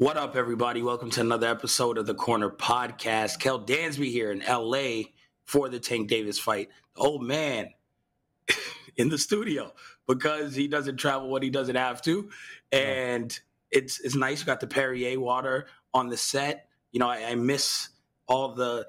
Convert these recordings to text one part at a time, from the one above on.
What up, everybody? Welcome to another episode of the Corner Podcast. Kel Dansby here in LA for the Tank Davis fight. The old man in the studio because he doesn't travel when he doesn't have to, and it's it's nice. We got the Perrier water on the set. You know, I, I miss all the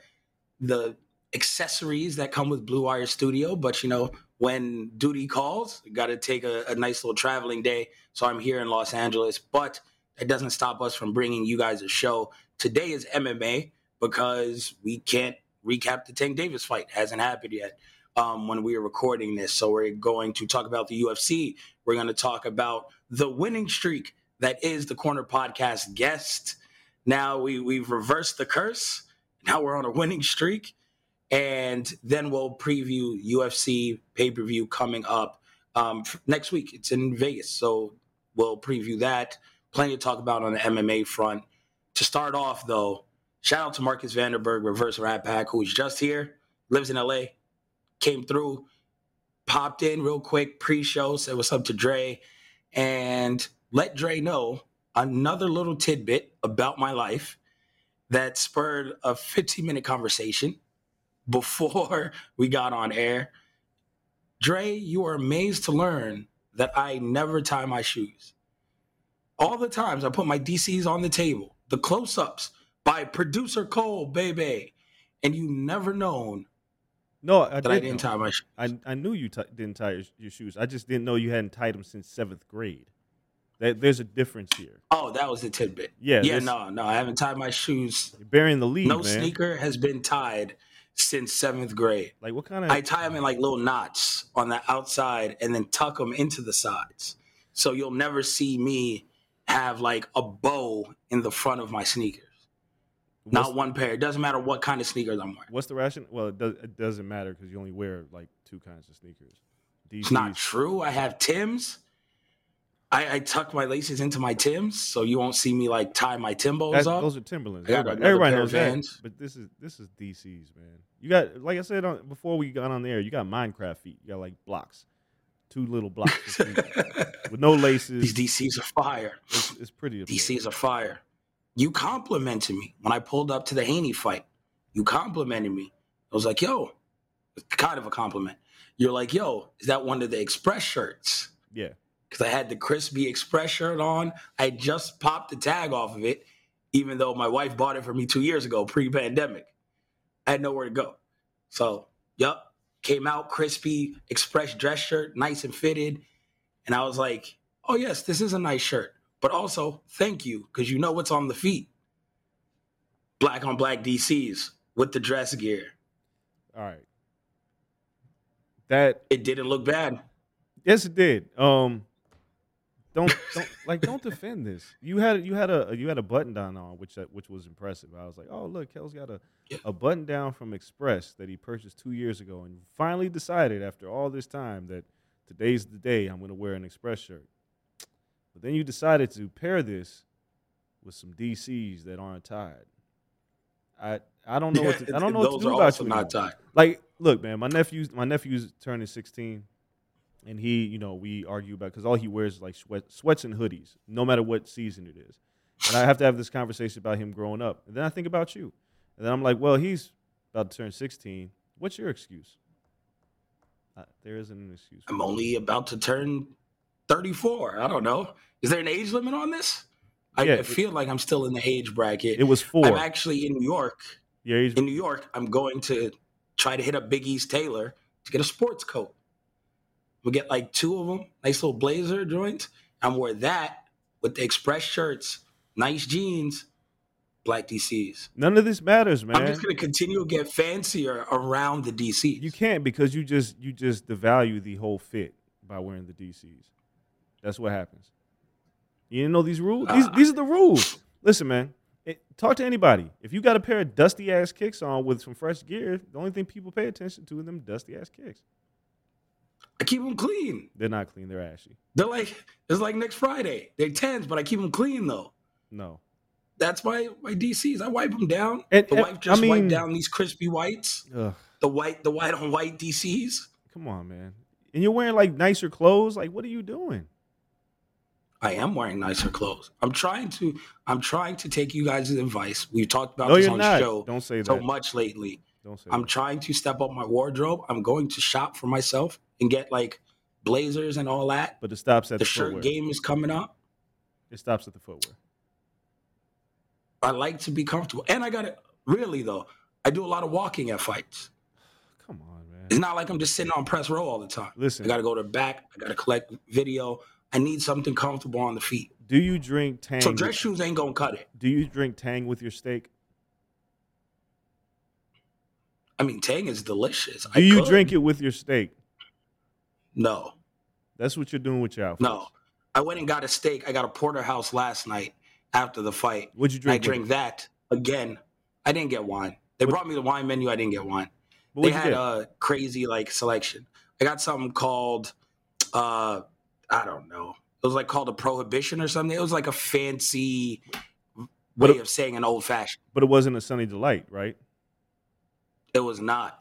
the accessories that come with Blue Wire Studio, but you know, when duty calls, got to take a, a nice little traveling day. So I'm here in Los Angeles, but that doesn't stop us from bringing you guys a show. Today is MMA because we can't recap the Tank Davis fight. Hasn't happened yet um, when we are recording this. So we're going to talk about the UFC. We're going to talk about the winning streak that is the Corner Podcast guest. Now we we've reversed the curse. Now we're on a winning streak, and then we'll preview UFC pay per view coming up um, next week. It's in Vegas, so we'll preview that. Plenty to talk about on the MMA front. To start off, though, shout out to Marcus Vanderberg, Reverse Rat Pack, who's just here, lives in LA, came through, popped in real quick pre-show, said what's up to Dre, and let Dre know another little tidbit about my life that spurred a 15 minute conversation before we got on air. Dre, you are amazed to learn that I never tie my shoes. All the times I put my DCs on the table, the close ups by producer Cole, baby, and you never known No, I, that I did didn't know. tie my shoes. I I knew you t- didn't tie your, your shoes. I just didn't know you hadn't tied them since seventh grade. There- there's a difference here. Oh, that was the tidbit. Yeah, Yeah, no, no, I haven't tied my shoes. You're burying the lead, No man. sneaker has been tied since seventh grade. Like what kind of? I tie them in like little knots on the outside and then tuck them into the sides. So you'll never see me have like a bow in the front of my sneakers. Not one pair. It doesn't matter what kind of sneakers I'm wearing. what's the ration? Well, it, does, it doesn't matter because you only wear like two kinds of sneakers. It's not true. I have Tims. I, I tuck my laces into my Tims, so you won't see me like tie my Timbos up. those are Timberlands. Everybody, everybody knows that. But this is this is DCs, man. You got like I said on, before we got on the air. You got Minecraft feet. You got like blocks, two little blocks with no laces. These DCs are fire. It's, it's pretty. absurd. DCs are fire. You complimented me when I pulled up to the Haney fight. You complimented me. I was like, yo, it's kind of a compliment. You're like, yo, is that one of the Express shirts? Yeah. Because I had the Crispy Express shirt on. I just popped the tag off of it, even though my wife bought it for me two years ago, pre pandemic. I had nowhere to go. So, yup, came out Crispy Express dress shirt, nice and fitted. And I was like, oh, yes, this is a nice shirt. But also, thank you, because you know what's on the feet. Black on black DCs with the dress gear. All right. That It didn't look bad. yes, it did. Um, don't don't like don't defend this. You had you had a you had a button down on which uh, which was impressive. I was like, oh look, Kel's got a Yeah. a button down from Express that he purchased two years ago, and finally decided after all this time that today's the day I'm going to wear an Express shirt. But then you decided to pair this with some DCs that aren't tied. I I don't know what to, I don't know what to Those do are about also you not tied. Like, look, man, my nephew's my nephew's turning 16, and he, you know, we argue about because all he wears is like sweat, sweats and hoodies, no matter what season it is. And I have to have this conversation about him growing up, and then I think about you, and then I'm like, well, he's about to turn 16. What's your excuse? Uh, there isn't an excuse. I'm only about to turn 34. I don't know. Is there an age limit on this? I, Yeah, I it- feel like I'm still in the age bracket. It was 4 I'm actually in New York. yeah, he's, In New York, I'm going to try to hit up Big E's tailor to get a sports coat. We'll get like two of them, nice little blazer joints. I'm wear that with the express shirts, nice jeans, black DCs. none of this matters, man. I'm just gonna continue to get fancier around the DCs. You can't because you just you just devalue the whole fit by wearing the DCs. That's what happens. You didn't know these rules? These Ah. these are the rules. Listen, man. it- talk to anybody. If you got a pair of dusty ass kicks on with some fresh gear, the only thing people pay attention to are them dusty ass kicks. I keep them clean. They're not clean. They're ashy. They're like it's like next Friday. They're tens, but I keep them clean though. No. That's my my DCs. I wipe them down. And- the and- wife just I mean- wiped down these crispy whites. Ugh. The white the white on white DCs. Come on, man. And you're wearing like nicer clothes. Like, what are you doing? I am wearing nicer clothes. I'm trying to. I'm trying to take you guys' advice. We've talked about No, this on not. the show Don't say so that. much lately. Don't say that. I'm that. trying to step up my wardrobe. I'm going to shop for myself and get like blazers and all that. But it stops at The the, shirt footwear. game is coming up. It stops at the footwear. I like to be comfortable, and I got it. really though. I do a lot of walking at fights. Come on, man. It's not like I'm just sitting on press row all the time. Listen. I got to go to the back. I got to collect video. I need something comfortable on the feet. Do you drink Tang? So dress shoes ain't gonna cut it. do you drink Tang with your steak? I mean, Tang is delicious. Do you drink it with your steak? No, That's what you're doing with your outfits. no. I went and got a steak. I got a porterhouse last night after the fight. What'd you I drink? with drank that again. I didn't get wine. They What- brought me the wine menu. I didn't get wine. They had a crazy like selection. I got something called uh I don't know. It was like called a prohibition or something. It was like a fancy way a- of saying an old fashioned. but it wasn't a Sunny Delight, right? It was not.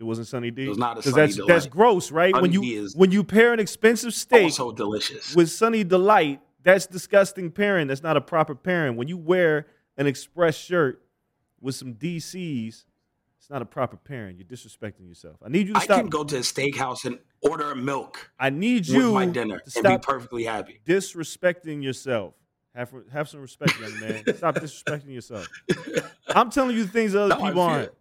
It wasn't Sunny D. It was not a Sunny that's that's gross, right? when you when you pair an expensive steak Also delicious. with Sunny Delight, that's disgusting pairing. That's not a proper pairing. When you wear an express shirt with some DCs, it's not a proper pairing. You're disrespecting yourself. I need you to I stop. can go to a steakhouse and order a milk I need with you my dinner to and be perfectly happy. disrespecting yourself. Have have some respect, young man. Stop disrespecting yourself. I'm telling you the things that other No, people aren't. it.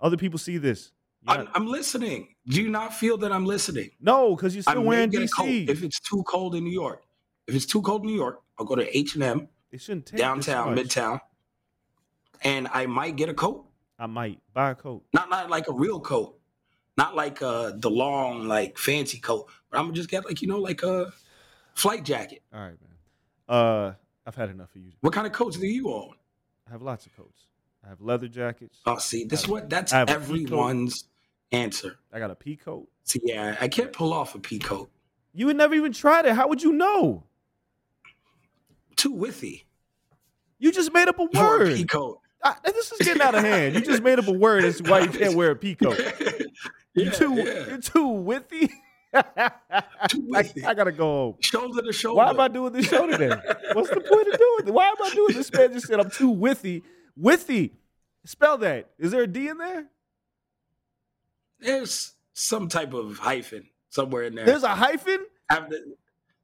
Other people see this. I'm, I'm listening. Do you not feel that I'm listening? no, because you're I still may wearing a coat DC. if it's too cold in New York. If it's too cold in New York, I'll go to H and M it shouldn't take downtown, midtown, and I might get a coat. I might buy a coat. Not not like a real coat, not like uh the long like fancy coat, but I'm gonna just get like you know like a flight jacket. All right, man. Uh, I've had enough of you. What kind of coats do you own? I have lots of coats. I have leather jackets. Oh, see, this is what that's I have a pea coat. everyone's answer. I got a pea coat. See, yeah, I can't pull off a pea coat. You would never even tried it. How would you know? Too withy You just made up a for a word. pea coat. I- this is getting out of hand. You just made up a word as to why you can't wear a pea coat. yeah, you too, yeah. you're too withy. Too I, withy. I gotta go home. shoulder to shoulder. Why am I doing this show today? What's the point of doing it? Why am I doing this? Man just said I'm too withy. Withy. Spell that. Is there a D in there? There's some type of hyphen somewhere in there. There's a hyphen? The-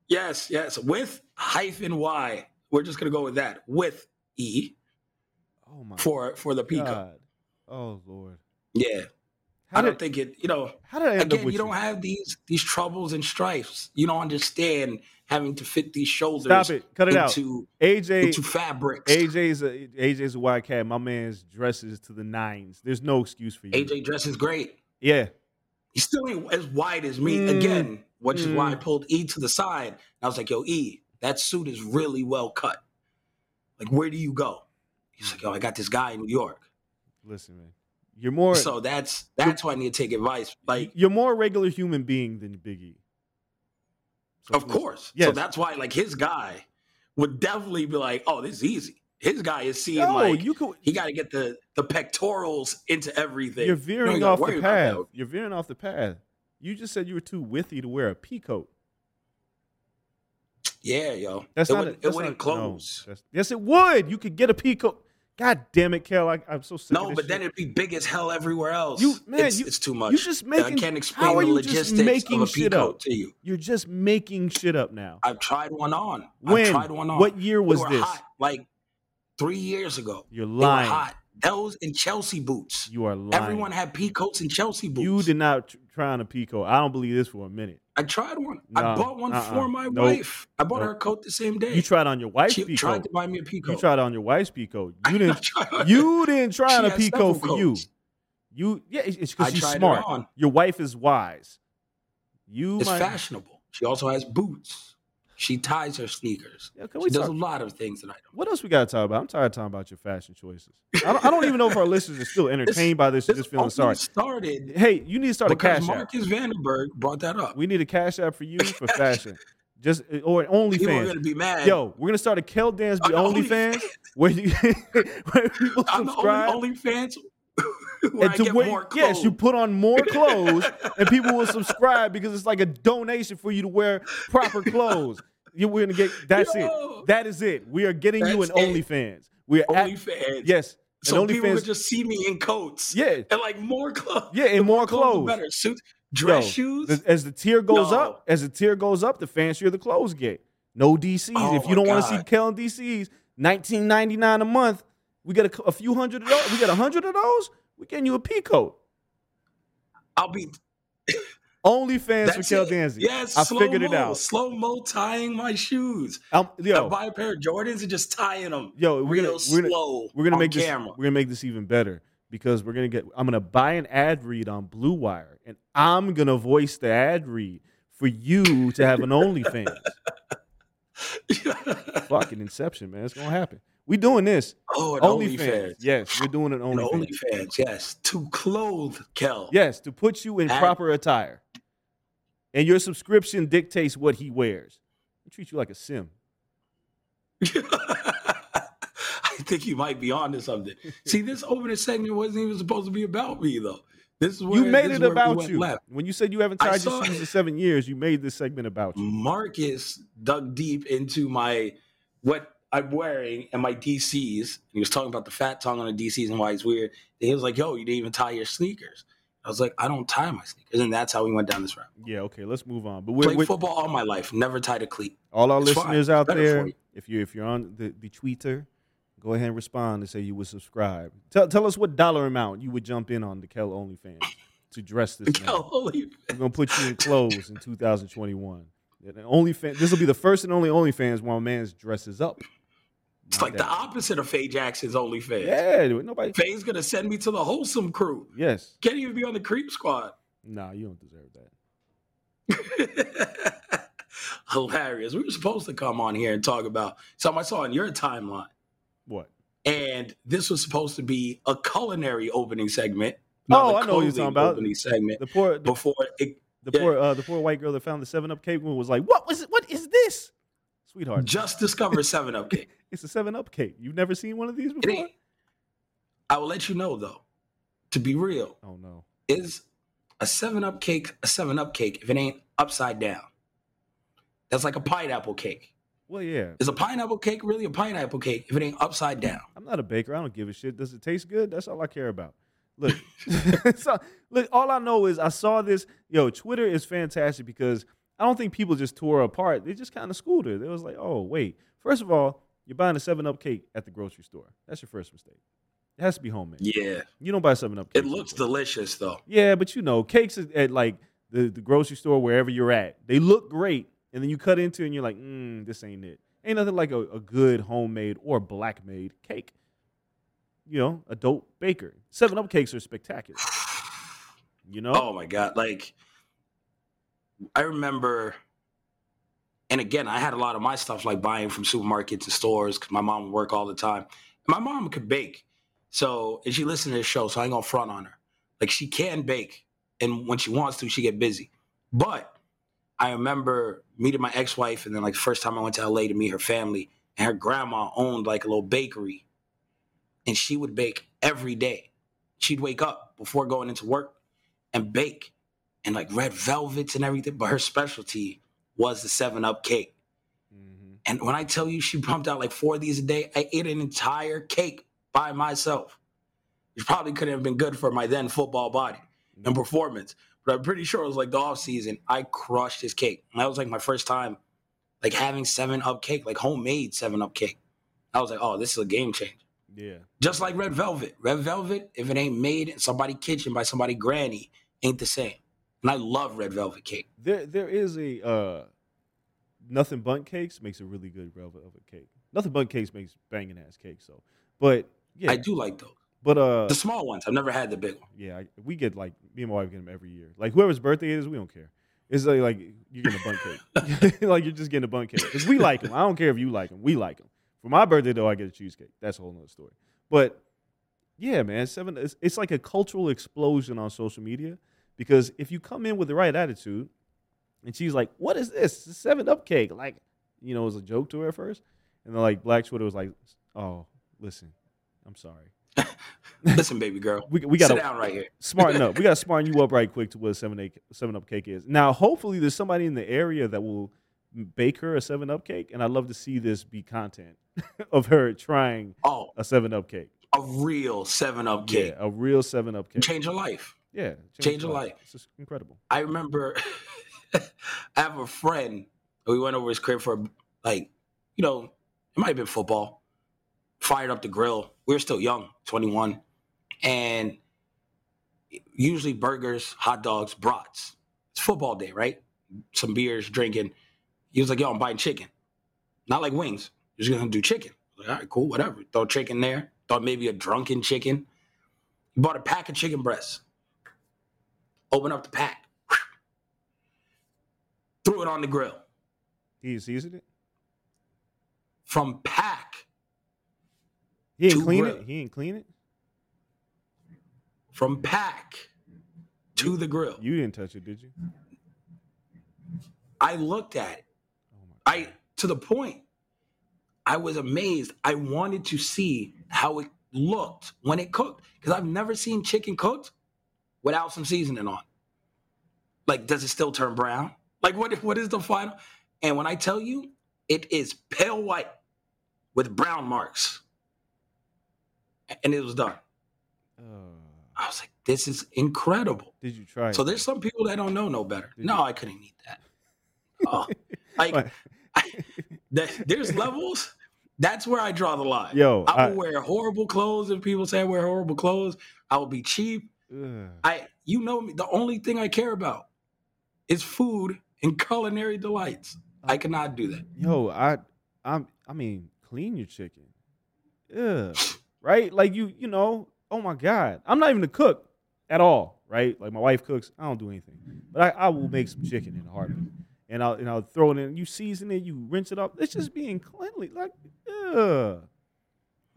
yes, yes, with hyphen Y. We're just gonna go with that. With E Oh my for for the pea coat. God. Oh Lord. Yeah. How I don't think it. You know, how did I end up again, you don't have these these troubles and strifes. You don't understand having to fit these shoulders Stop it. Cut it out. into AJ into fabrics. AJ's a AJ's a white cat. My man's dresses to the nines. There's no excuse for you. AJ dresses great. Yeah. He still ain't as wide as me. Mm. Again, which is why I Mm. pulled E to the side. I was like, "Yo, E, that suit is really well cut. Like, where do you go?" He's like, "Yo, I got this guy in New York." Listen, man. You're more So that's that's why I need to take advice. Like, you're more a regular human being than Big E. So of listen. course. So that's why, like, his guy would definitely be like, "Oh, this is easy. His guy is seeing Yo, like you could. he got to get the the pectorals into everything. You're veering gotta off the path. You're veering off the path. You just said you were too withy to wear a pea coat. Yeah, yo. That's it not. wouldn't, a, that's it wouldn't not, close. that's- yes, it would. You could get a pea coat. God damn it, Kel! I, I'm so sick. No, but then it'd be big as hell everywhere else. You- man, it's, you- it's too much. you just I making- can't how explain the you just logistics making of a shit peacoat up? to you. you're just making shit up now. I've tried one on. When? I've tried one on. What year was this? Hot, like three years ago. You're lying. hot. Those and Chelsea boots. You are lying. Everyone had peacoats and Chelsea boots. You did not tr- try on a pea coat. I don't believe this for a minute. I tried one. No, I bought one uh-uh. for my Nope. wife. I bought Nope. her a coat the same day. You tried on your wife's she pea tried to buy me a peacoat. You tried on your wife's peacoat. You didn't. You didn't try on a has pea coat several for you. coats. You yeah, it's because she's tried it smart. on. Your wife is wise. You It's might, fashionable. She also has boots. She ties her sneakers. Yeah, She we does talk- a lot of things that I don't. What else we got to talk about? I'm tired of talking about your fashion choices. I don't, I don't even know if our listeners are still entertained by this. or This Just feeling only sorry. started Hey, you need to start a cash app. Marcus Vandenberg brought that up. We need a cash app for you for fashion. Just eh, or OnlyFans. People are going to be mad. Yo, we're gonna start a Kel Dansby On OnlyFans OnlyFans. where you where people I'm the subscribe. only OnlyFans I to get wait- more clothes. yes, you put on more clothes, and people will subscribe because it's like a donation for you to wear proper clothes. You, we're gonna get that's Yo. it. That is it. We are getting you an That's. OnlyFans. We are at, OnlyFans. yes, So people OnlyFans. would just see me in coats. yeah, And like more clothes. yeah, and more the clothes. better. Suits, dress Yo, shoes. the- as the tier goes No. up, as the tier goes up, the fancier the clothes get. No DCs. Oh if you don't want to see God. Kel DCs, nineteen ninety nine a month. We get a, a few hundred of those. We get a hundred of those. We getting you a peacoat. I'll be. OnlyFans for That's Kel. Dansby. Yes, I figured it out. Slow mo tying my shoes. Um, I'm, I yo, buy a pair of Jordans and just tying them. yo, we're gonna we're gonna, we're gonna on make this camera. we're gonna make this even better because we're gonna get. I'm gonna buy an ad read on Blue Wire, and I'm gonna voice the ad read for you to have an OnlyFans. Fucking Inception, man. It's gonna happen. We doing this. oh, an OnlyFans. OnlyFans. Yes, we're doing An OnlyFans. OnlyFans. Yes, to clothe Kel. Yes, to put you in Ad- proper attire. And your subscription dictates what he wears. We treat you like a sim. I think you might be on to something. See, this opening segment wasn't even supposed to be about me, though. This is where you made it is where we about you. Left. When you said you haven't tried your shoes in seven years, you made this segment about you. Marcus dug deep into my what I'm wearing and my DCs. And He was talking about the fat tongue on the DCs and why it's weird. And he was like, "Yo, you didn't even tie your sneakers." I was like, "I don't tie my sneakers," and that's how we went down this route. Yeah, okay, let's move on. But we're, Played we're- football all my life, never tied a cleat. all our It's listeners It's out there, if you if you're on the, the Twitter, go ahead and respond and say you would subscribe. Tell tell us what dollar amount you would jump in on the Kel OnlyFans to dress this man. Yo, holy We're gonna put you in clothes in 2021. And OnlyFans. This will be the first and only OnlyFans where a man dresses up. It's Not like the opposite of Faye Jackson's OnlyFans. Yeah, nobody. Faye's gonna send me to the wholesome crew. Yes. Can't even be on the creep squad. Nah, you don't deserve that. Hilarious. We were supposed to come on here and talk about something I saw in your timeline. What? And this was supposed to be a culinary opening segment. Oh, I know what you're talking about. Opening segment The poor, the, before it the yeah. poor, uh, the poor white girl that found the Seven Up cake was like, "What was it? What is this, sweetheart? just discovered Seven Up cake. It's a Seven Up cake. You've never seen one of these before? I will let you know though. To be real, Oh no. is a Seven Up cake a Seven Up cake if it ain't upside down? That's like a pineapple cake. Well, yeah. Is a pineapple cake really a pineapple cake if it ain't upside down? I'm not a baker. I don't give a shit. Does it taste good? That's all I care about. Look, so, look. All I know is I saw this. Yo, Twitter is fantastic because I don't think people just tore apart. They just kind of schooled her. They was like, "Oh, wait. First of all, you're buying a Seven Up cake at the grocery store. That's your first mistake. It has to be homemade. Yeah. You don't buy Seven Up. Cake. It looks delicious though. Yeah, but you know, cakes at, at like the, the grocery store, wherever you're at, they look great, and then you cut into it and you're like, mm, this ain't it. Ain't nothing like a, a good homemade or black made cake. You know, a dope baker. Seven Up cakes are spectacular. You know, Oh my god! Like I remember, and again, I had a lot of my stuff like buying from supermarkets and stores because my mom would work all the time. My mom could bake, so and she listened to the show, so I ain't gonna front on her. Like she can bake, and when she wants to, she get busy. But I remember meeting my ex-wife, and then like the first time I went to LA to meet her family, and her grandma owned like a little bakery, and she would bake every day. She'd wake up before going into work and bake, and like red velvets and everything. But her specialty was the Seven Up cake. Mhm. And when I tell you she pumped out like four of these a day, I ate an entire cake by myself. Which probably couldn't have been good for my then football body and performance. But I'm pretty sure it was like the off season. I crushed this cake. And that was like my first time like having seven up cake, like homemade seven up cake. I was like, oh, this is a game changer. Yeah. Just like red velvet. Red velvet, if it ain't made in somebody's kitchen by somebody granny, ain't the same. And I love red velvet cake. There there is a uh nothing bun cakes makes a really good red velvet cake. Nothing Bundt Cakes makes banging ass cake. So, but yeah, I do like those. but uh, The small ones. I've never had the big one. yeah, I, we get like me and my wife get them every year. Like whoever's birthday it is, we don't care. It's like, like you're getting a Bundt cake, like you're just getting a Bundt cake because we like them. I don't care if you like them, we like them. For my birthday though, I get a cheesecake. That's a whole nother story. But yeah, man, seven. It's, it's like a cultural explosion on social media because if you come in with the right attitude, and she's like, "What is this? It's a Seven Up cake?" Like, you know, it was a joke to her at first, and then like Black Twitter was like, "Oh, listen, I'm sorry. Listen, baby girl. We we got Sit to down right here. smarten up. We got to smarten you up right quick to what a seven eight seven up cake is. Now, hopefully, there's somebody in the area that will bake her a seven up cake, and I'd love to see this be content of her trying Oh, a seven up cake. a real seven up cake. Yeah, a real seven up cake. Change her life. Yeah, change her your life. It's just incredible. I remember I have a friend. We went over his crib for like, you know, it might have been football. Fired up the grill. We were still young, 21. And usually burgers, hot dogs, brats. It's football day, right? Some beers, drinking. He was like, yo, I'm buying chicken. Not like wings. He's gonna do chicken. Like, all right, cool, whatever. Throw chicken there. Thought maybe a drunken chicken. He bought a pack of chicken breasts. Open up the pack. Threw it on the grill. He seasoned it. From pack, He ain't To clean grill. it. He ain't clean it. from pack to the grill. You didn't touch it, did you? I looked at it. Oh my I to the point. I was amazed. I wanted to see how it looked when it cooked because I've never seen chicken cooked without some seasoning on. Like, does it still turn brown? Like, what? What is the final? And when I tell you, it is pale white with brown marks, and it was done. Uh, I was like, this is incredible. did you try? So it? there's some people that don't know no better. Did No, you? I couldn't eat that. Oh, like that- there's levels. That's where I draw the line. Yo, I I- will wear horrible clothes if people say I wear horrible clothes. I will be cheap. Ugh. I, you know me. The only thing I care about is food and culinary delights. I cannot do that. Yo, I, I'm, I mean, clean your chicken. Yeah, right. Like you, you know. Oh my God, I'm not even a cook at all. Right? Like my wife cooks. I don't do anything, but I, I will make some chicken in a heartbeat, and I'll and I'll throw it in. You season it, you rinse it up. It's just being cleanly. Like, ugh,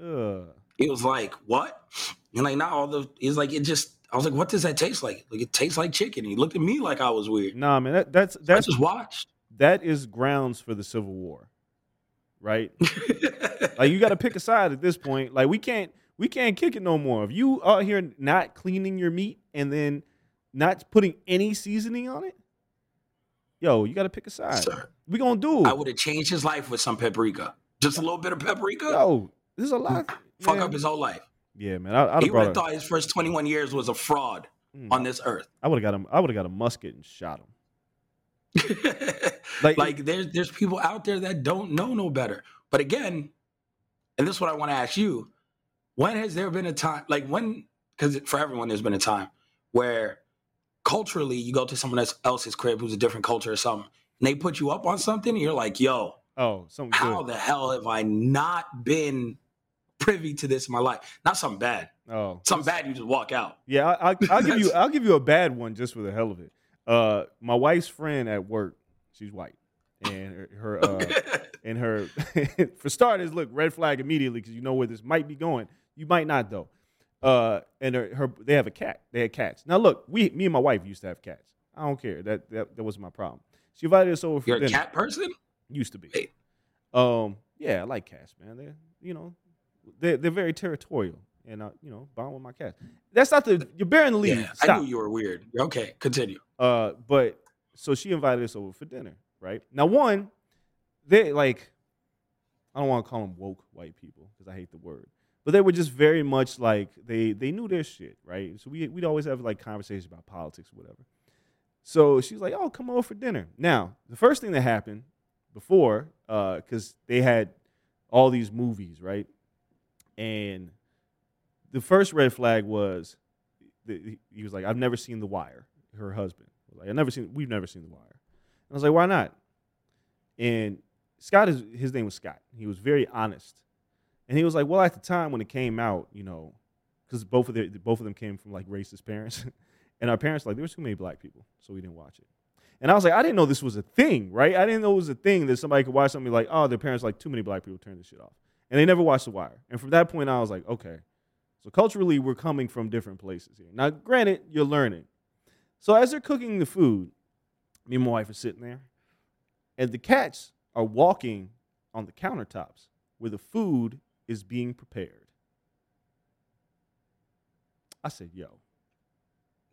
ugh. It was like what? And like not all the. It's like it just. I was like, what does that taste like? Like it tastes like chicken. He looked at me like I was weird. Nah, man, that, that's that's just watched. that is grounds for the Civil War, right? like you got to pick a side at this point. Like we can't we can't kick it no more. If you out here not cleaning your meat and then not putting any seasoning on it, yo, you got to pick a side. Sir. We gonna do. I would have changed his life with some paprika. Just a little bit of paprika. Yo, is a lot. fuck man. up his whole life. Yeah, man. I, He would have thought his first 21 years was a fraud Mm. on this earth. I would have got him. I would have got a musket and shot him. like, Like- there's there's people out there that don't know no better. But again, and this is what I want to ask you: When has there been a time, like when? Because for everyone, there's been a time where culturally you go to someone else- else's crib who's a different culture or something, and they put you up on something, and you're like, "Yo, Oh, something how good. the hell have I not been privy to this in my life? Not something bad. Oh, Something bad, you just walk out. Yeah, I, I, I'll give you. I'll give you a bad one just for the hell of it. Uh, my wife's friend at work, she's white, and her, her uh, and her for starters, look red flag immediately because you know where this might be going. You might not though. Uh, and her, her they have a cat. They had cats. Now look, we me and my wife used to have cats. I don't care. That that, that wasn't my problem. She invited us over for You're a cat person? Used to be. Um, Yeah, I like cats, man. They're you know, they're they're very territorial, and I you know bond with my cats. That's not the you're bearing the lead. Yeah, I knew you were weird. Okay, continue. Uh, but so she invited us over for dinner, right? Now, one, they like, I don't want to call them woke white people because I hate the word, but they were just very much like they they knew their shit, right? So we we'd always have like conversations about politics or whatever. So she was like, "Oh, come over for dinner." Now, the first thing that happened before, because they had all these movies, right? And the first red flag was the, he was like, "I've never seen The Wire." Her husband was like, "I've never seen. We've never seen The Wire." And I was like, "Why not?" And Scott is his name was Scott. He was very honest, and he was like, "Well, at the time when it came out, you know, because both of their both of them came from like racist parents, and our parents like there was too many black people, so we didn't watch it." And I was like, I didn't know this was a thing, right? I didn't know it was a thing that somebody could watch something like, oh, their parents like too many black people turn this shit off, and they never watched The Wire. And from that point, I was like, okay, so culturally, we're coming from different places here. Now, granted, you're learning. So as they're cooking the food, me and my wife are sitting there, and the cats are walking on the countertops where the food is being prepared. I said, yo,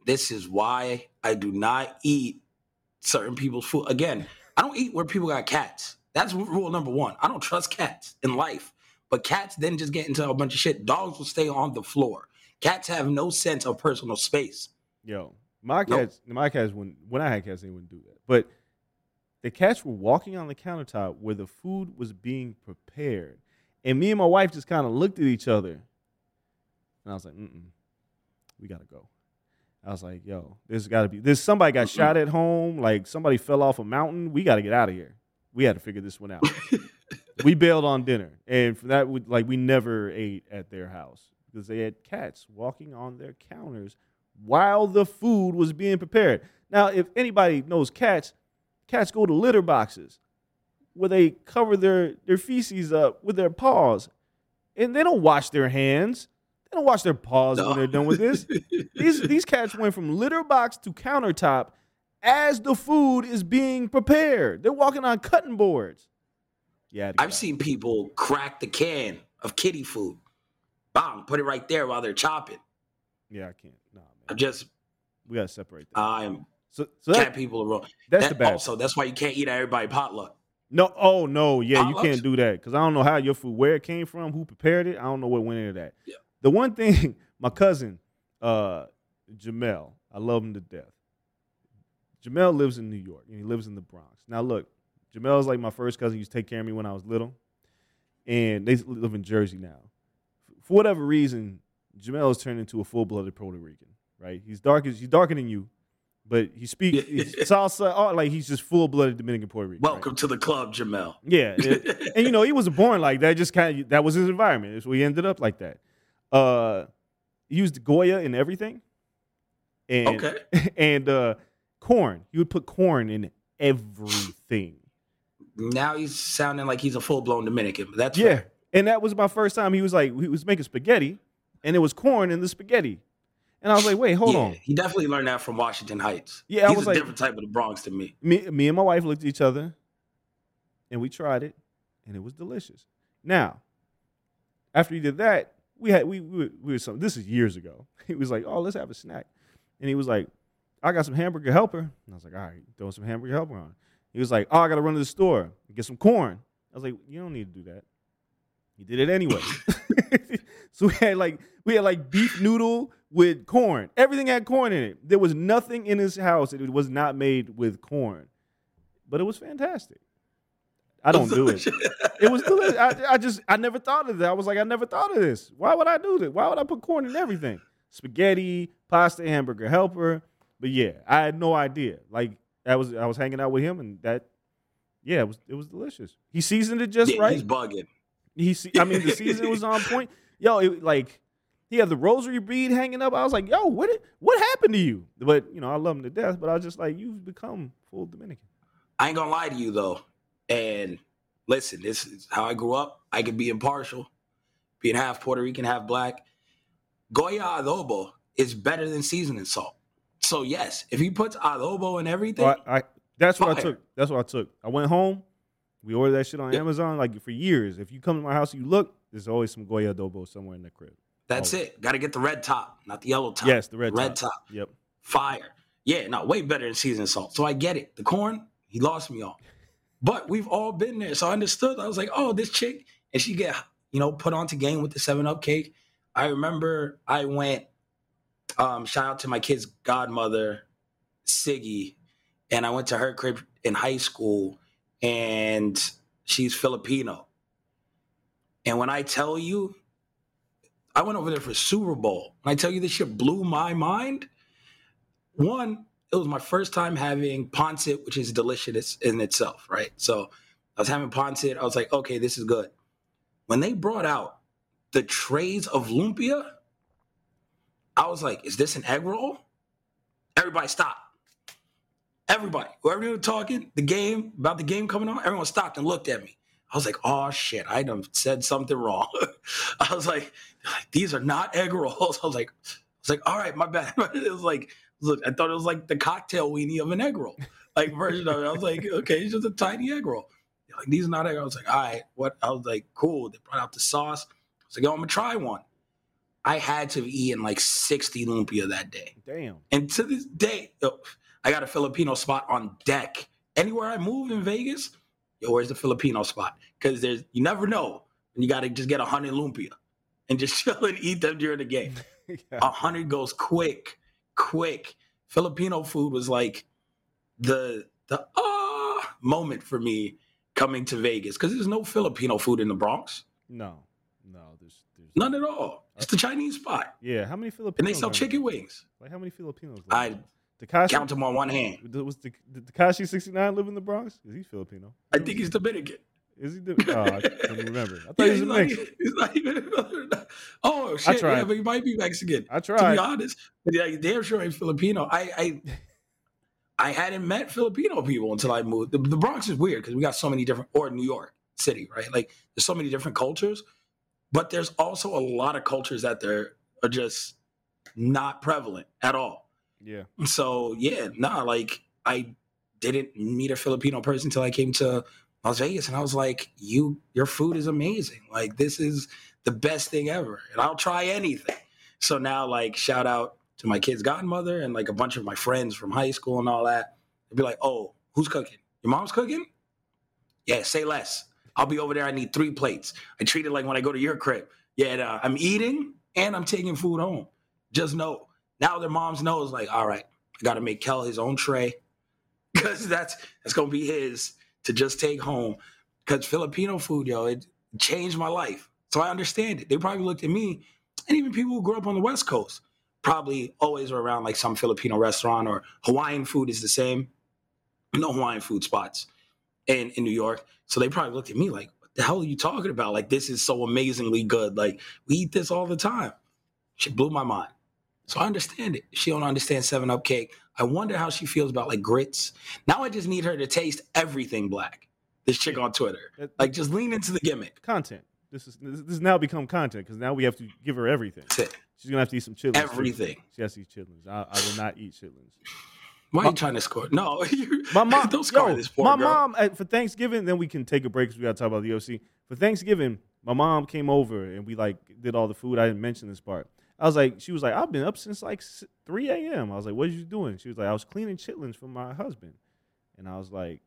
This is why I do not eat certain people's food. Again, I don't eat where people got cats. That's rule number one. I don't trust cats in life. But cats then just get into a bunch of shit. Dogs will stay on the floor. Cats have no sense of personal space. Yo, my Nope. cats, my cats wouldn't. When I had cats, they wouldn't do that. But the cats were walking on the countertop where the food was being prepared, and me and my wife just kind of looked at each other, and I was like, "Mm, we gotta go." I was like, "Yo, there's got to be. There's somebody got shot at home. Like somebody fell off a mountain. We got to get out of here. We had to figure this one out." we bailed on dinner, and for that, we, like we never ate at their house because they had cats walking on their counters while the food was being prepared. Now, if anybody knows cats, cats go to litter boxes where they cover their, their feces up with their paws, and they don't wash their hands. They don't wash their paws when they're done with this. these these cats went from litter box to countertop as the food is being prepared. They're walking on cutting boards. Yeah, I had to get I've seen people crack the can of kitty food. Bang, put it right there while they're chopping. Yeah, I can't. Nah, man. I'm just, We gotta separate that. I'm so, so that, people are wrong. that's That- the bad. Also, that's why you can't eat at everybody potluck. No, oh no, yeah, you can't do that because I don't know how your food, where it came from, who prepared it. I don't know what went into that. Yeah. The one thing, my cousin, uh, Jamel, I love him to death. Jamel lives in New York and he lives in the Bronx. Now look, Jamel's like my first cousin. He used to take care of me when I was little, and they live in Jersey now. For whatever reason, Jamel has turned into a full-blooded Puerto Rican. Right? He's dark. He's darker than you, but he speaks salsa. Oh, like he's just full-blooded Dominican Puerto Rican. right? Welcome to the club, Jamel. Yeah, it- and you know he wasn't born like that. Just kind of that was his environment. So he ended up like that. Uh, he used Goya in everything, and Okay. and uh, corn. He would put corn in everything. Now he's sounding like he's a full blown Dominican. But that's Yeah, and that was my first time. He was like he was making spaghetti, and it was corn in the spaghetti, and I was like, wait, hold Yeah, on. He definitely learned that from Washington Heights. Yeah, I he's was a like- different type of the Bronx to me. me, me and my wife looked at each other and we tried it and it was delicious. Now, after he did that, we had we we, were- we were some this is years ago. He was like, "Oh, let's have a snack." And he was like, "I got some hamburger helper." And I was like, "All right, throw some hamburger helper on." He was like, "Oh, I got to run to the store and get some corn." I was like, "You don't need to do that." He did it anyway. so we had like we had like beef noodle with corn. Everything had corn in it. There was nothing in his house that was not made with corn. But it was fantastic. I don't do it. It was delicious. I, I just I never thought of that. I was like, I never thought of this. Why would I do this? Why would I put corn in everything? Spaghetti, pasta, hamburger helper. But yeah, I had no idea. Like I was I was hanging out with him and that yeah, it was it was delicious. He seasoned it just Yeah, right. He's bugging. He, se- I mean, the season was on point. Yo, it, like he had the rosary bead hanging up. I was like, yo, what what happened to you? But you know, I love him to death. But I was just like, you've become full Dominican. I ain't gonna lie to you though. And listen, this is how I grew up. I could be impartial, being half Puerto Rican, half black. Goya adobo is better than seasoning salt. So yes, if he puts adobo and everything, So I, I that's what I took. That's what I took. I went home. We ordered that shit on Yeah. Amazon like for years. If you come to my house and you look, there's always some goya adobo somewhere in the crib. That's Oh. it. Got to get the red top, not the yellow top. Yes, the red, red top. top. Yep. Fire. Yeah, no, way better than seasoned salt. So I get it. The corn, he lost me on. But we've all been there. So I understood. I was like, oh, this chick, and she get, you know, put onto game with the 7 Up cake. I remember I went, um, shout out to my kid's godmother, Siggy, and I went to her crib in high school, and she's Filipino. And when I tell you, I went over there for Super Bowl. When I tell you this shit blew my mind, one, it was my first time having pancit, which is delicious in itself, right? So I was having pancit. I was like, okay, this is good. When they brought out the trays of lumpia, I was like, is this an egg roll? Everybody stop. Everybody, whoever you were talking, the game, about the game coming on, everyone stopped and looked at me. I was like, oh shit, I done said something wrong. I was like, these are not egg rolls. I was like, I was like, all right, my bad. it was like, look, I thought it was like the cocktail weenie of an egg roll, like version of it. I was like, okay, it's just a tiny egg roll. Like these are not egg. rolls. I was like, all right, what? I was like, cool. They brought out the sauce. I was like, yo, I'm gonna try one. I had to have eaten like 60 lumpia that day. Damn. And to this day, yo, I got a Filipino spot on deck. Anywhere I move in Vegas, yo, where's the Filipino spot? Because there's you never know. And you gotta just get a hundred lumpia and just chill and eat them during the game. A hundred goes quick, quick. Filipino food was like the the ah moment for me coming to Vegas because there's no Filipino food in the Bronx. No, no, there's, there's None at all. It's the Chinese spot. Yeah, how many Filipinos? And they sell chicken wings. Like how many Filipinos? I there? Tekashi count them on one hand. Was Tekashi sixty nine live in the Bronx? Is he Filipino? I think he's Dominican. Is he? The, oh, ah, I couldn't remember. I thought Yeah, he was he's, Mexican. he's not even. Oh shit! tried. Yeah, but he might be Mexican. I To be honest, but yeah, damn sure ain't Filipino. I, I, I hadn't met Filipino people until I moved. The, the Bronx is weird because we got so many different, or New York City, right? Like there's so many different cultures, but there's also a lot of cultures out there are just not prevalent at all. Yeah. So yeah, nah, like I didn't meet a Filipino person until I came to Las Vegas, and I was like, "You, your food is amazing. Like this is the best thing ever, and I'll try anything." So now, like, shout out to my kid's godmother and like a bunch of my friends from high school and all that. They'd be like, "Oh, who's cooking? Your mom's cooking? Yeah, say less. I'll be over there. I need three plates. I treat it like when I go to your crib. Yeah, nah, uh, I'm eating and I'm taking food home. Just know now their moms knows like, all right, I got to make Kel his own tray because that's that's gonna be his to just take home. Because Filipino food, yo, it changed my life. So I understand it. They probably looked at me, and even people who grew up on the West Coast probably always were around like some Filipino restaurant or Hawaiian food is the same. No Hawaiian food spots in, in New York. So they probably looked at me like, what the hell are you talking about? Like, this is so amazingly good. Like, we eat this all the time. She blew my mind. So I understand it. She don't understand Seven Up cake. I wonder how she feels about like grits. Now I just need her to taste everything black. This chick on Twitter, like, just lean into the gimmick. Content. This is this has now become content because now we have to give her everything. She's gonna have to eat some chitlins. too. Everything. She has to eat chitlins. I, I will not eat chitlins. Why are you trying to score? No, you, My mom, don't score yo, this poor my girl. mom uh, for Thanksgiving. Then we can take a break because we got to talk about the OC. For Thanksgiving, my mom came over and we like did all the food. I didn't mention this part. I was like, she was like, I've been up since like 3 a.m. I was like, what are you doing? She was like, I was cleaning chitlins for my husband, and I was like,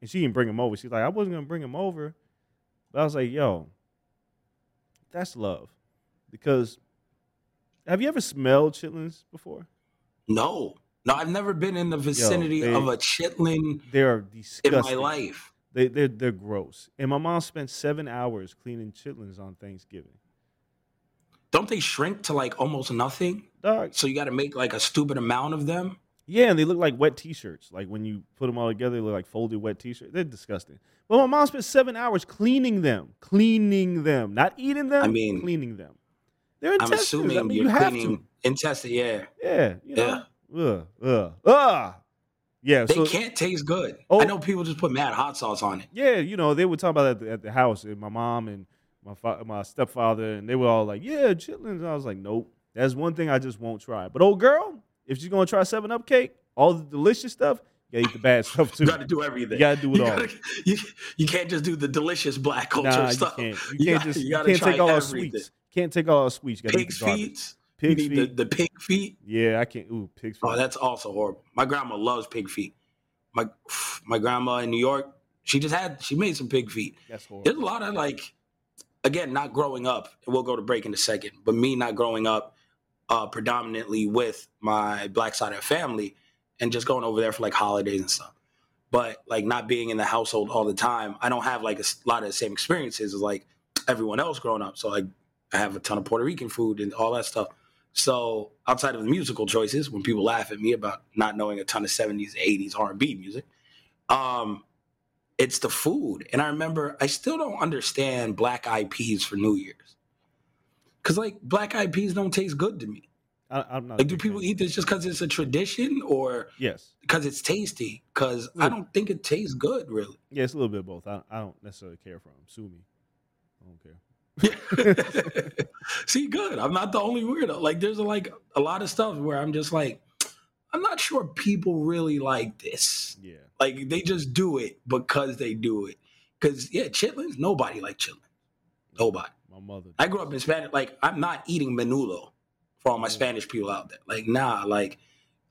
and she didn't bring him over. She's like, I wasn't gonna bring him over, but I was like, yo, that's love, because have you ever smelled chitlins before? No, no, I've never been in the vicinity they- of a chitlin They are in my life. They they're they're gross. And my mom spent seven hours cleaning chitlins on Thanksgiving. Don't they shrink to like almost nothing? Dog. So you got to make like a stupid amount of them. Yeah, and they look like wet t-shirts. Like when you put them all together, they look like folded wet t-shirts. They're disgusting. But my mom spent seven hours cleaning them, cleaning them, not eating them. I mean, cleaning them. They're I'm intestines. assuming I mean, you're you have cleaning intestine. Yeah, to. Yeah, you know. Ugh, ugh, ugh. Yeah, they so can't taste good. Oh. I know people just put mad hot sauce on it. yeah, you know, they would talk about that at the, house, and my mom and my fa- my stepfather, and they were all like, "Yeah, chitlins." And I was like, "Nope, that's one thing I just won't try." But old girl, if she's gonna try Seven Up cake, all the delicious stuff, You gotta eat the bad stuff too. You got to do everything. You gotta do it You all. gotta- you, you can't just do the delicious black culture Nah, you stuff. can't. You You can't gotta- just. you You, gotta can't try take all our sweets. Can't take all our sweets. You gotta Pig's eat garbage. feet. Pig's you need the, the pig feet. Yeah, I can't. Ooh, pig feet. Oh, that's also horrible. My grandma loves pig feet. My my grandma in New York, she just had she made some pig feet. that's horrible. There's a lot of like, again, not growing up. And we'll go to break in a second. But me not growing up uh, predominantly with my black side of family, and just going over there for like holidays and stuff. But like not being in the household all the time, I don't have like a lot of the same experiences as like everyone else growing up. So like I have a ton of Puerto Rican food and all that stuff. So outside of the musical choices, when people laugh at me about not knowing a ton of 70s, 80s R&B music, um, it's the food. And I remember I still don't understand black eyed peas for New Year's. Cause like black eyed peas don't taste good to me. I, I'm not. Like, do people eat this just because it's a tradition or Yes. because it's tasty? Because I don't think it tastes good, really. Yeah, it's a little bit of both. I, I don't necessarily care for them. Sue me. I don't care. See, good. I'm not the only weirdo. Like, there's like a lot of stuff where I'm just like, I'm not sure people really like this. Yeah. Like, they just do it because they do it. Because yeah, chitlins. Nobody like chitlins. Nobody. My mother. I grew up in Spanish. Like, I'm not eating menudo for all my. Spanish people out there. Like, nah. Like,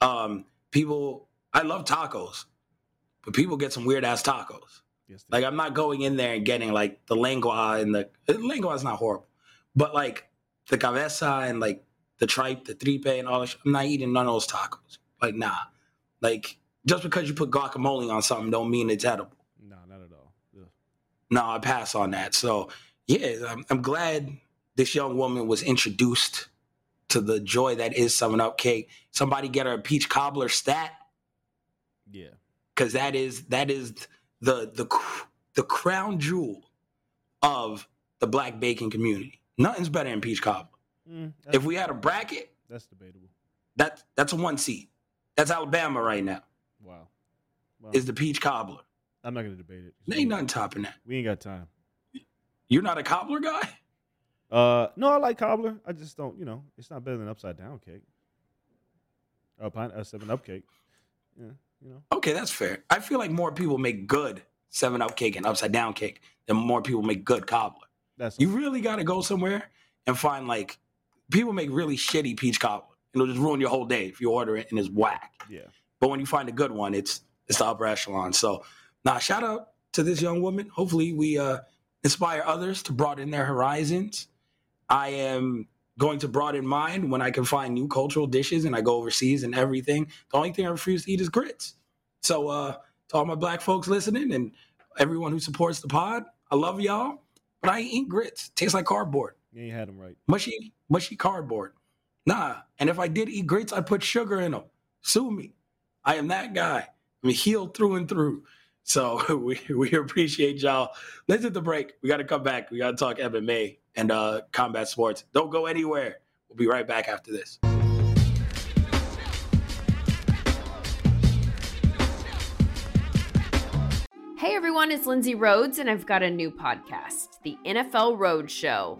um, people. I love tacos, but people get some weird ass tacos. Yes, Like I'm not going in there and getting like the lengua and the, the lengua is not horrible, but like the cabeza and like the tripe, the tripe and all that. I'm not eating none of those tacos. Like nah, like just because you put guacamole on something don't mean it's edible. no, not at all. No, I pass on that. So yeah, I'm, I'm glad this young woman was introduced to the joy that is Seven Up cake. Somebody get her a peach cobbler stat Yeah. because that is that is the the the crown jewel of the black baking community. Nothing's better than peach cobbler. Mm, If we had a bracket, that's debatable. that that's a one seat. That's Alabama right now. Wow. Is the peach cobbler? I'm not gonna debate it. There ain't nothing topping that. We ain't got time. You're not a cobbler guy. Uh, no, I like cobbler. I just don't. You know, it's not better than upside down cake. Or pine, uh, seven up cake. Yeah, you know. Okay, that's fair. I feel like more people make good seven up cake and upside down cake than more people make good cobbler. That's You really got to go somewhere and find like people make really shitty peach cobbler. It'll just ruin your whole day if you order it and it's whack. yeah. But when you find a good one, it's it's the upper echelon. So now shout out to this young woman. Hopefully we uh inspire others to broaden their horizons. I am going to broaden mine when I can find new cultural dishes and I go overseas and everything. The only thing I refuse to eat is grits. So uh to all my black folks listening and everyone who supports the pod, I love y'all. But I ain't eat grits. Tastes like cardboard. You ain't had them right. Mushy, mushy cardboard. Nah. And if I did eat grits, I'd put sugar in them. Sue me. I am that guy. I'm healed through and through. So we, we appreciate y'all. Let's hit the break. We got to come back. We got to talk MMA and uh, combat sports. Don't go anywhere. We'll be right back after this. Hey everyone, it's Lindsay Rhodes, and I've got a new podcast, The NFL Road Show.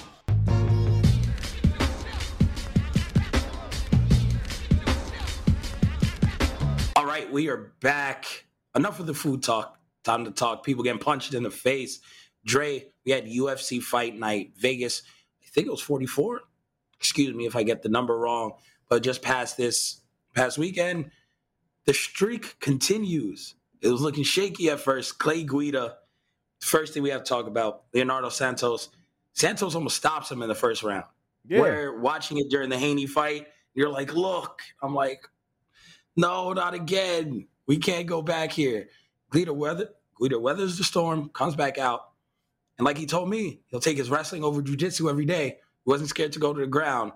Right, we are back. Enough of the food talk. Time to talk. People getting punched in the face. Dre, we had UFC fight night, Vegas. I think it was 44. Excuse me if I get the number wrong, but just past this past weekend, the streak continues. It was looking shaky at first. Clay Guida. First thing we have to talk about, Leonardo Santos. Santos almost stops him in the first round. Yeah. Where watching it during the Haney fight, you're like, look, I'm like, no, not again. We can't go back here. Guida weather, Guida weathers the storm, comes back out, and like he told me, he'll take his wrestling over jujitsu every day. He wasn't scared to go to the ground.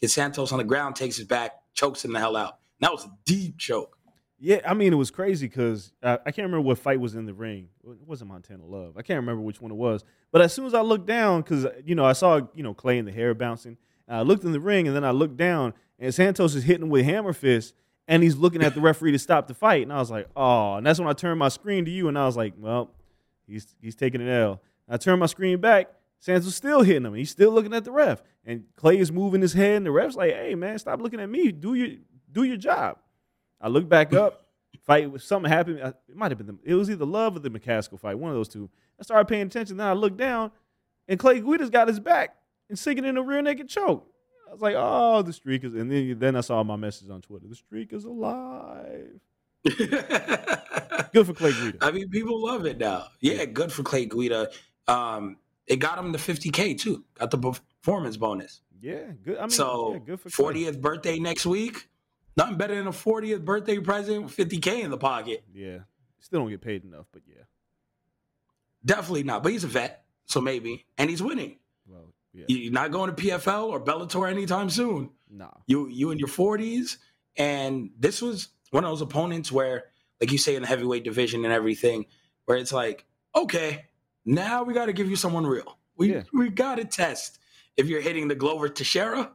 Gets Santos on the ground, takes his back, chokes him the hell out. And that was a deep choke. Yeah, I mean it was crazy because I, uh, I can't remember what fight was in the ring. It wasn't Montana Love. I can't remember which one it was. But as soon as I looked down, because uh, you know I saw you know Clay and the hair bouncing, I looked in the ring, and then I looked down, and Santos is hitting with hammer fist, and he's looking at the referee to stop the fight, and I was like, oh, and that's when I turned my screen to you, and I was like, well, he's he's taking an L. I turned my screen back. Santos still hitting him. He's still looking at the ref, and Clay is moving his head, and the ref's like, "Hey, man, stop looking at me. Do your do your job." I look back up. Fight was something happened. It might have been the, it was either Love or the McCaskill fight, one of those two. I started paying attention. Then I looked down, and Clay Guida's got his back and sinking in a rear naked choke. I was like, "Oh, the streak is." And then then I saw my message on Twitter: "The streak is alive." Good for Clay Guida. I mean, people love it now. Yeah, good for Clay Guida. Um, it got him the 50K too. Got the performance bonus. Yeah, good. I mean, so yeah, good for Clay. 40th birthday next week. Nothing better than a 40th birthday present with 50K in the pocket. Yeah, still don't get paid enough, but yeah. Definitely not. But he's a vet, so maybe. And he's winning. Well, yeah. You're not going to PFL or Bellator anytime soon. Nah. You you in your 40s, and this was one of those opponents where, like you say in the heavyweight division and everything, where it's like, okay, now we got to give you someone real. We Yeah. we got to test if you're hitting the Glover Teixeira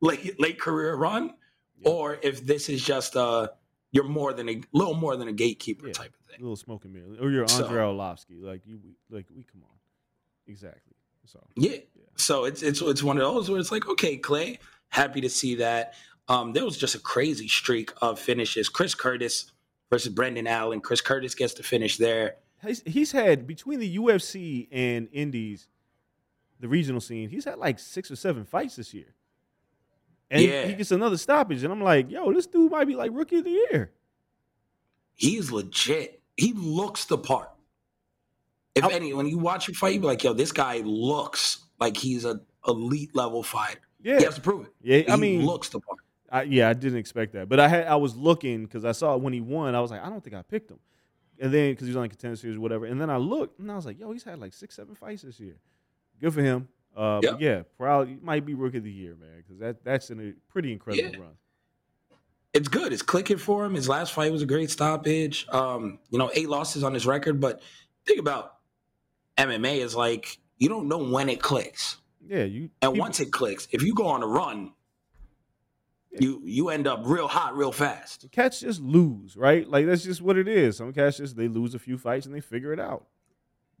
late late career run, Yeah. or if this is just uh you're more than a little more than a gatekeeper Yeah. type of thing. little smoke and mirror, or you're So- Andrei Arlovsky. Like you, like we come on, exactly. So Yeah. So it's it's it's one of those where it's like, okay, Clay, happy to see that. Um, there was just a crazy streak of finishes. Chris Curtis versus Brendan Allen. Chris Curtis gets to finish there. he's, he's had between the UFC and Indies, the regional scene. He's had like six or seven fights this year, and he- Yeah. he gets another stoppage. And I'm like, yo, this dude might be like rookie of the year. He's legit. He looks the part. If I- any, when you watch him fight, you be like, yo, this guy looks like he's a elite level fighter. Yeah, He has to prove it. yeah. I mean, looks the part. I, yeah, I didn't expect that, but I had I was looking because I saw when he won. I was like, I don't think I picked him, and then because he was on the contender series or whatever, and then I looked and I was like, yo, he's had like six, seven fights this year. Good for him. Uh, yeah, probably might be rookie of the year, man, because that that's in a pretty incredible Yeah. run. it's good. It's clicking for him. His last fight was a great stoppage. Um, you know, eight losses on his record. But think about MMA is like you don't know when it clicks, Yeah, you and people- once it clicks, if you go on a run, you you end up real hot real fast. cats just lose, right? Like that's just what it is. Some cats just they lose a few fights and they figure it out.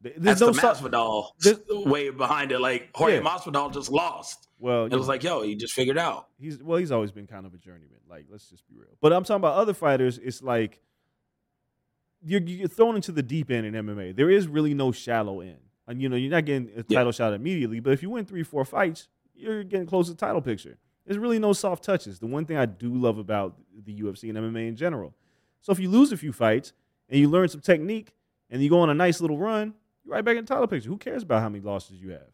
There- There's That's no the Masvidal there's- way behind it. Like Jorge Yeah. Masvidal just lost. well, It was know, like, yo, he just figured out. he's well, he's always been kind of a journeyman. Like, let's just be real. But I'm talking about other fighters. It's like you're, you're thrown into the deep end in MMA. There is really no shallow end, and you know you're not getting a Yeah. title shot immediately. But if you win three, four fights, you're getting close to the title picture. There's really no soft touches. The one thing I do love about the UFC and MMA in general. So if you lose a few fights and you learn some technique and you go on a nice little run, you're right back in the title picture. Who cares about how many losses you have?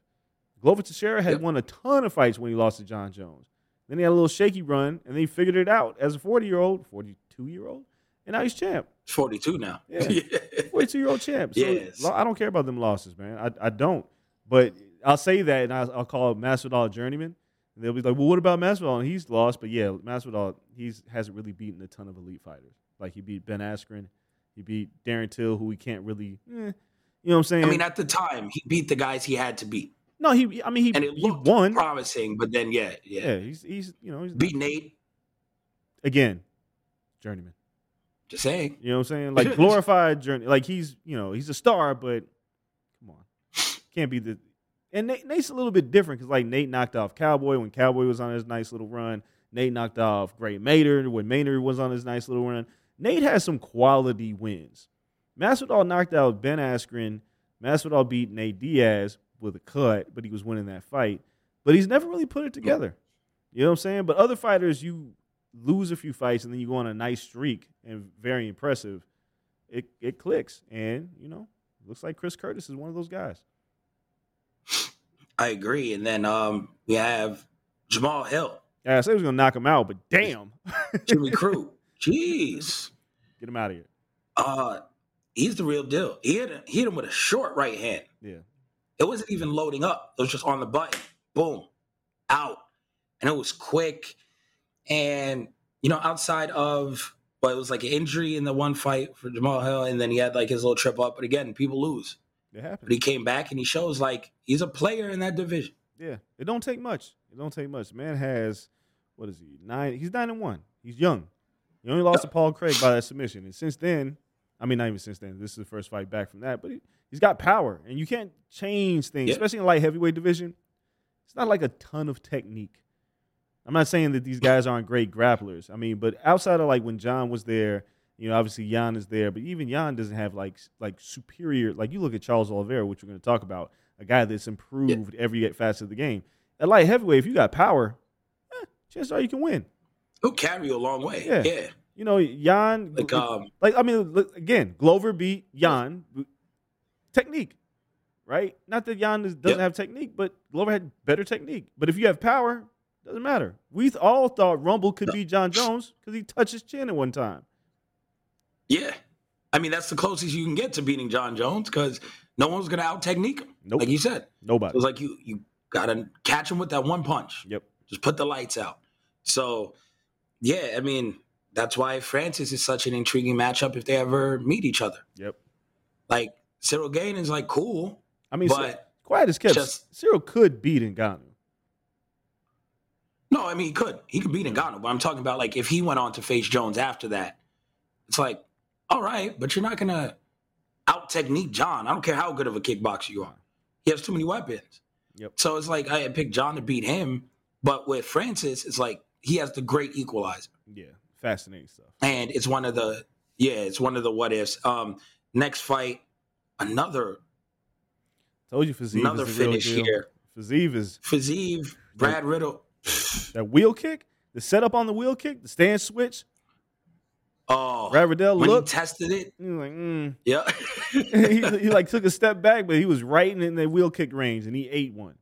Glover Teixeira had Yep. won a ton of fights when he lost to Jon Jones. Then he had a little shaky run, and then he figured it out as a 40 year old, 42 year old, and now he's champ. 42 now. Yeah. 42 year old champ. So Yes. I don't care about them losses, man. I, I don't. But I'll say that, and I'll, I'll call Masvidal a journeyman. And they'll be like, well, what about Masvidal? And he's lost, but yeah, Masvidal he's hasn't really beaten a ton of elite fighters. Like he beat Ben Askren, he beat Darren Till, who he can't really, eh, you know what I'm saying? I mean, at the time, he beat the guys he had to beat, no, he. I mean, he, and it he looked won. promising. But then, yeah, yeah, Yeah, he's he's you know he's beat Nate. again journeyman. Just saying. You know what I'm saying? Like glorified journey. Like he's, you know, he's a star, but come on, can't be the. And Nate, Nate's a little bit different because like Nate knocked off Cowboy when Cowboy was on his nice little run. Nate knocked off Gray Maynard when Maynard was on his nice little run. Nate has some quality wins. Masvidal knocked out Ben Askren. Masvidal beat Nate Diaz with a cut, but he was winning that fight. But he's never really put it together. You know what I'm saying? But other fighters, you lose a few fights and then you go on a nice streak and very impressive. It it clicks, and you know, looks like Chris Curtis is one of those guys. I agree. And then um, we have Jamal Hill, Yeah, I said he was gonna knock him out, but damn, Jimmy Crute. Jeez. get him out of here. Uh, he's the real deal. He hit, he hit him with a short right hand. Yeah, It wasn't even loading up. It was just on the button. Boom. Out. And it was quick. And, you know, outside of but it was like an injury in the one fight for Jamal Hill, and then he had like his little trip up. But again, people lose. It happened. But he came back and he shows like he's a player in that division. Yeah, it don't take much. It don't take much. Man has what is he nine? He's nine and one. He's young. He only lost to Paul Craig by that submission, and since then, I mean, not even since then. This is the first fight back from that, but he, he's got power, and you can't change things, Yeah. especially in light heavyweight division. It's not like a ton of technique. I'm not saying that these guys aren't great grapplers. I mean, but outside of like when Jon was there, you know, obviously Jan is there, but even Jan doesn't have like like superior. Like you look at Charles Oliveira, which we're going to talk about, a guy that's improved every facet of the game. At light heavyweight, if you got power, eh, chances are you can win. He'll carry you a long way. Yeah. Yeah. You know, Jan. Like um like I mean, look, again, Glover beat Jan. Technique, right? Not that Jan is, doesn't have technique, but Glover had better technique. But if you have power, doesn't matter. We all thought Rumble could be Jon Jones because he touched his chin at one time. yeah. I mean, that's the closest you can get to beating Jon Jones because no one's gonna out technique him. Nope. Like you said. Nobody. It Nobody. was like you you gotta catch him with that one punch. Yep. Just put the lights out. So yeah, I mean, that's why Francis is such an intriguing matchup if they ever meet each other. Yep. Like Ciryl Gane is like cool, I mean, but Cy- quiet as kept. just- Ciryl could beat Ngannou. No, I mean he could. He could beat Ngannou, but I'm talking about like if he went on to face Jones after that, it's like, all right, but you're not gonna out technique Jon. I don't care how good of a kickboxer you are. He has too many weapons. Yep. So it's like I picked Jon to beat him, but with Francis, it's like he has the great equalizer. Yeah, fascinating stuff. And it's one of the yeah, it's one of the what ifs. Um next fight, another Told you, Fiziev another is the real finish here. Fiziev is Fiziev, Brad Riddell. That wheel kick, the setup on the wheel kick, the stand switch. Oh, Brad Riddell when looked. he tested it, He was like, mm. yeah. he, he like took a step back, but he was right in the wheel kick range, and he ate one.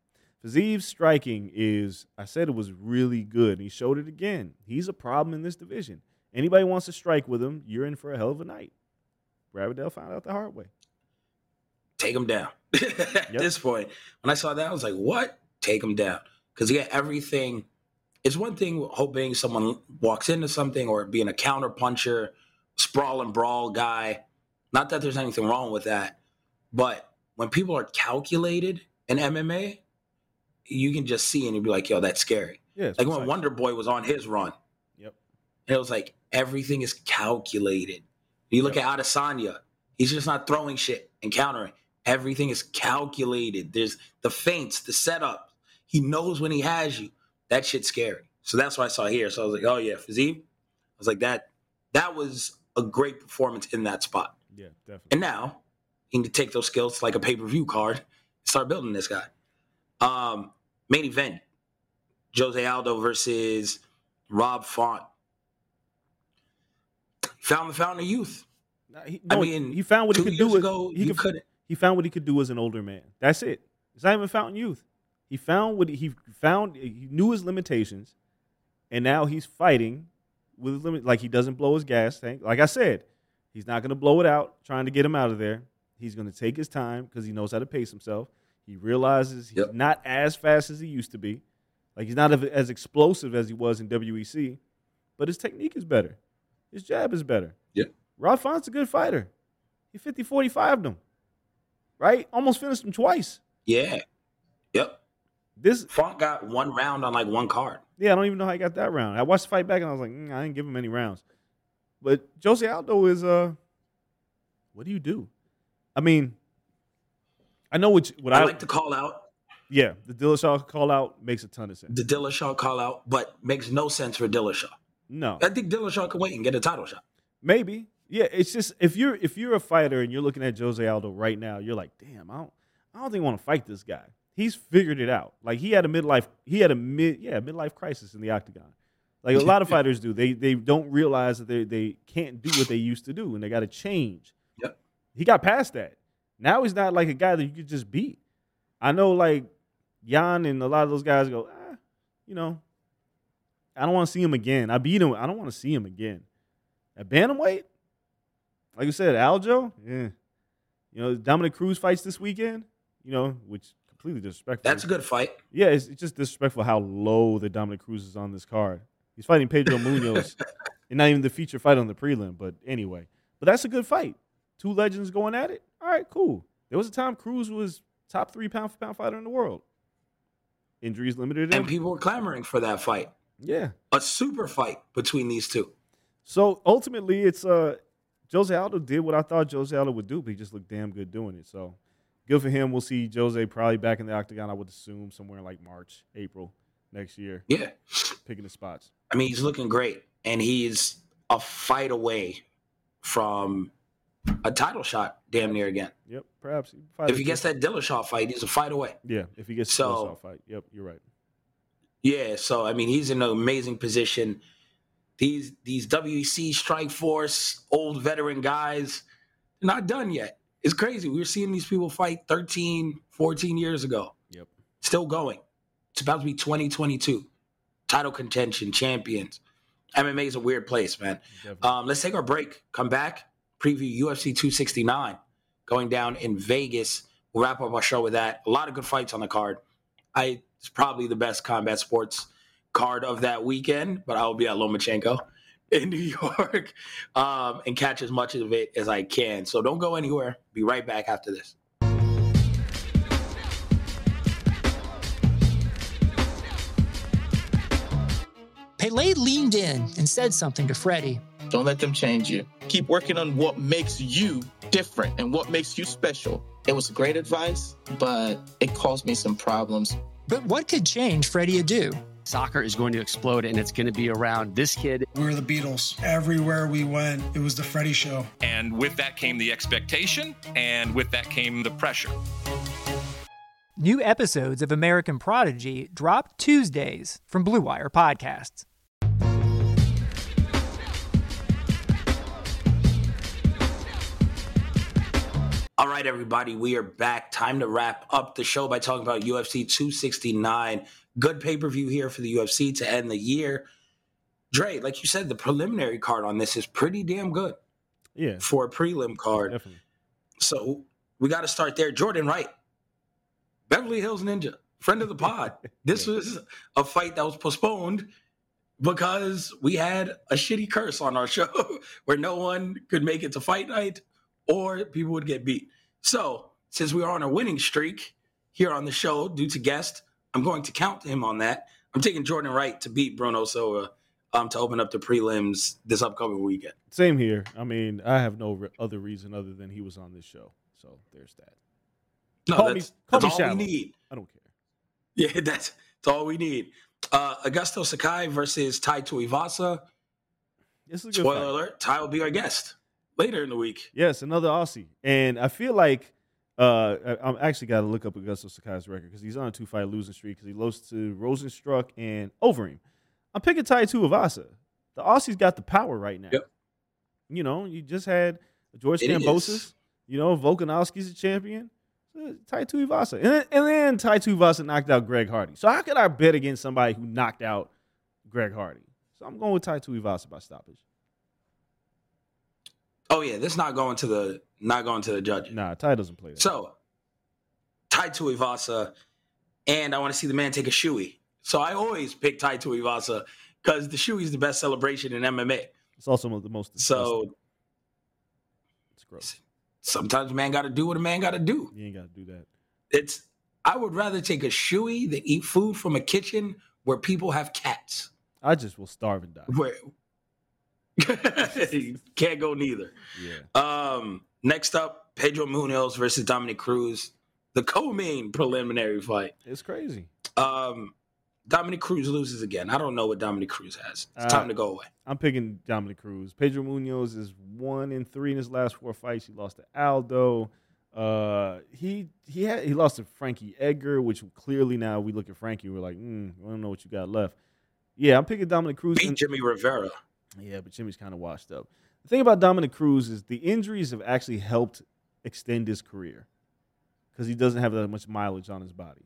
Fiziev's striking is, I said it was really good. He showed it again. He's a problem in this division. Anybody wants to strike with him, you're in for a hell of a night. Brad Riddell found out the hard way. take him down. At this point, when I saw that, I was like, what? Take him down. Because had everything. It's one thing hoping someone walks into something or being a counter puncher, sprawl and brawl guy. Not that there's anything wrong with that. But when people are calculated in MMA, you can just see and you'd be like, yo, that's scary. Yeah, Like when. Wonder Boy was on his run. Yep. And it was like everything is calculated. You look at Adesanya, he's just not throwing shit and countering. Everything is calculated. There's the feints, the setup. He knows when he has you. That shit's scary. So that's what I saw here. So I was like, oh yeah, Fiziev. I was like, that that was a great performance in that spot. Yeah, definitely. And now he need to take those skills like a pay-per-view card and start building this guy. Um, main event. Jose Aldo versus Rob Font. Found the fountain of youth. Nah, he, I mean, he found what he could do. ago, as, he, you could, couldn't. he found what he could do as an older man. That's it. It's not even fountain youth. He found what he, found. He knew his limitations, and now he's fighting with his limit. Like he doesn't blow his gas tank. Like I said, he's not going to blow it out trying to get him out of there. He's going to take his time because he knows how to pace himself. He realizes he's Yep. not as fast as he used to be. Like he's not as explosive as he was in WEC, but his technique is better. His jab is better. Yeah. Rob Font's a good fighter. He 50 45 them. Right? Almost finished him twice. Yeah. Yep. This Font got one round on like one card. yeah, I don't even know how he got that round. I watched the fight back and I was like, mm, I didn't give him any rounds. But Jose Aldo is uh what do you do? I mean, I know what what I, I, like to call out yeah, the Dillashaw call out makes a ton of sense. the Dillashaw call out, but makes no sense for Dillashaw. No. I think Dillashaw can wait and get a title shot. Maybe. Yeah, it's just if you're if you're a fighter and you're looking at Jose Aldo right now, you're like, damn, I don't I don't think I want to fight this guy. He's figured it out. Like he had a midlife he had a mid yeah, midlife crisis in the octagon. Like a lot of fighters do. They they don't realize that they they can't do what they used to do and they gotta change. Yep. He got past that. Now he's not like a guy that you could just beat. I know like Jan and a lot of those guys go, ah, you know, I don't want to see him again. I beat him. I don't want to see him again. At bantamweight, like you said, Aldo, yeah. You know, Dominick Cruz fights this weekend. You know, which completely disrespectful. That's a good fight. Yeah, it's, it's just disrespectful how low the Dominick Cruz is on this card. He's fighting Pedro Munhoz and not even the feature fight on the prelim. But anyway, but that's a good fight. Two legends going at it. All right, cool. There was a time Cruz was top three pound for pound fighter in the world. Injuries limited him. And people were clamoring for that fight. yeah. A super fight between these two. So ultimately, it's uh, Jose Aldo did what I thought Jose Aldo would do, but he just looked damn good doing it. So good for him. We'll see Jose probably back in the octagon. I would assume somewhere in like March, April next year, Yeah. picking the spots. I mean, he's looking great, and he's a fight away from a title shot, damn near again. Yep, perhaps. If he gets that Dillashaw fight, he's a fight away. yeah, if he gets So- Dillashaw fight, yep, you're right. Yeah, so I mean, he's in an amazing position. These these WEC Strikeforce old veteran guys, not done yet. It's crazy. We were seeing these people fight 13, 14 years ago. Yep. Still going. It's about to be 2022. Title contention, champions. MMA is a weird place, man. Um, let's take our break. Come back. Preview UFC 269 going down in Vegas. We'll wrap up our show with that. A lot of good fights on the card. I it's probably the best combat sports card of that weekend, but I will be at Lomachenko in New York um, and catch as much of it as I can. So don't go anywhere. Be right back after this. Pele leaned in and said something to Freddie. Don't let them change you. Keep working on what makes you different and what makes you special. It was great advice, but it caused me some problems. But what could change Freddie Adu? Soccer is going to explode and it's going to be around this kid. We were the Beatles. Everywhere we went, it was the Freddie Show. And with that came the expectation, and with that came the pressure. New episodes of American Prodigy drop Tuesdays from Blue Wire Podcasts. All right, everybody, we are back. Time to wrap up the show by talking about UFC 269. Good pay per view here for the UFC to end the year. Dre, like you said, the preliminary card on this is pretty damn good yeah, for a prelim card. definitely. So we got to start there. Jordan Wright, Beverly Hills Ninja, friend of the pod. This was a fight that was postponed because we had a shitty curse on our show where no one could make it to fight night or people would get beat. So since we are on a winning streak here on the show due to guest, I'm going to count him on that. I'm taking Jordan Wright to beat Bruno Silva um, to open up the prelims this upcoming weekend. Same here. I mean, I have no re- other reason other than he was on this show. So there's that. No, Call me- that's, call that's me all shallow. we need. I don't care. Yeah, that's, that's all we need. Uh, Augusto Sakai versus Tai Tuivasa. This is a good Spoiler fight. alert: Tai will be our guest later in the week. Yes, another Aussie, and I feel like uh, I- I'm actually got to look up Augusto Sakai's record because he's on a two fight losing streak because he lost to Rozenstruik and Overeem. I'm picking Tai Tuivasa. The Aussies got the power right now. Yep. You know, you just had George It Kambosos. is. You know, Volkanovski's a champion. Uh, Tai Tuivasa, and then, and then Tai Tuivasa knocked out Greg Hardy. So how could I bet against somebody who knocked out Greg Hardy? So I'm going with Tai Tuivasa by stoppage. Oh yeah, this not going to the not going to the judges. Nah, Tai doesn't play that. So, Tai Tuivasa, and I want to see the man take a shoey. So I always pick Tai Tuivasa because the shoey is the best celebration in MMA. it's also one of the most. disgusting. So it's gross. sometimes a man got to do what a man got to do. You ain't got to do that. It's I would rather take a shoey than eat food from a kitchen where people have cats. I just will starve and die. Where can't go neither. Yeah. Um, next up, Pedro Munhoz versus Dominick Cruz, the co-main preliminary fight. It's crazy. Um, Dominick Cruz loses again. I don't know what Dominick Cruz has. It's Uh, time to go away. I'm picking Dominick Cruz. Pedro Munhoz is one in three in his last four fights. He lost to Aldo. Uh, he he had he lost to Frankie Edgar, which clearly now we look at Frankie, we're like, mm, I don't know what you got left. Yeah, I'm picking Dominick Cruz. Beat and- Jimmy Rivera. Yeah, but Jimmy's kind of washed up. The thing about Dominick Cruz is the injuries have actually helped extend his career because he doesn't have that much mileage on his body.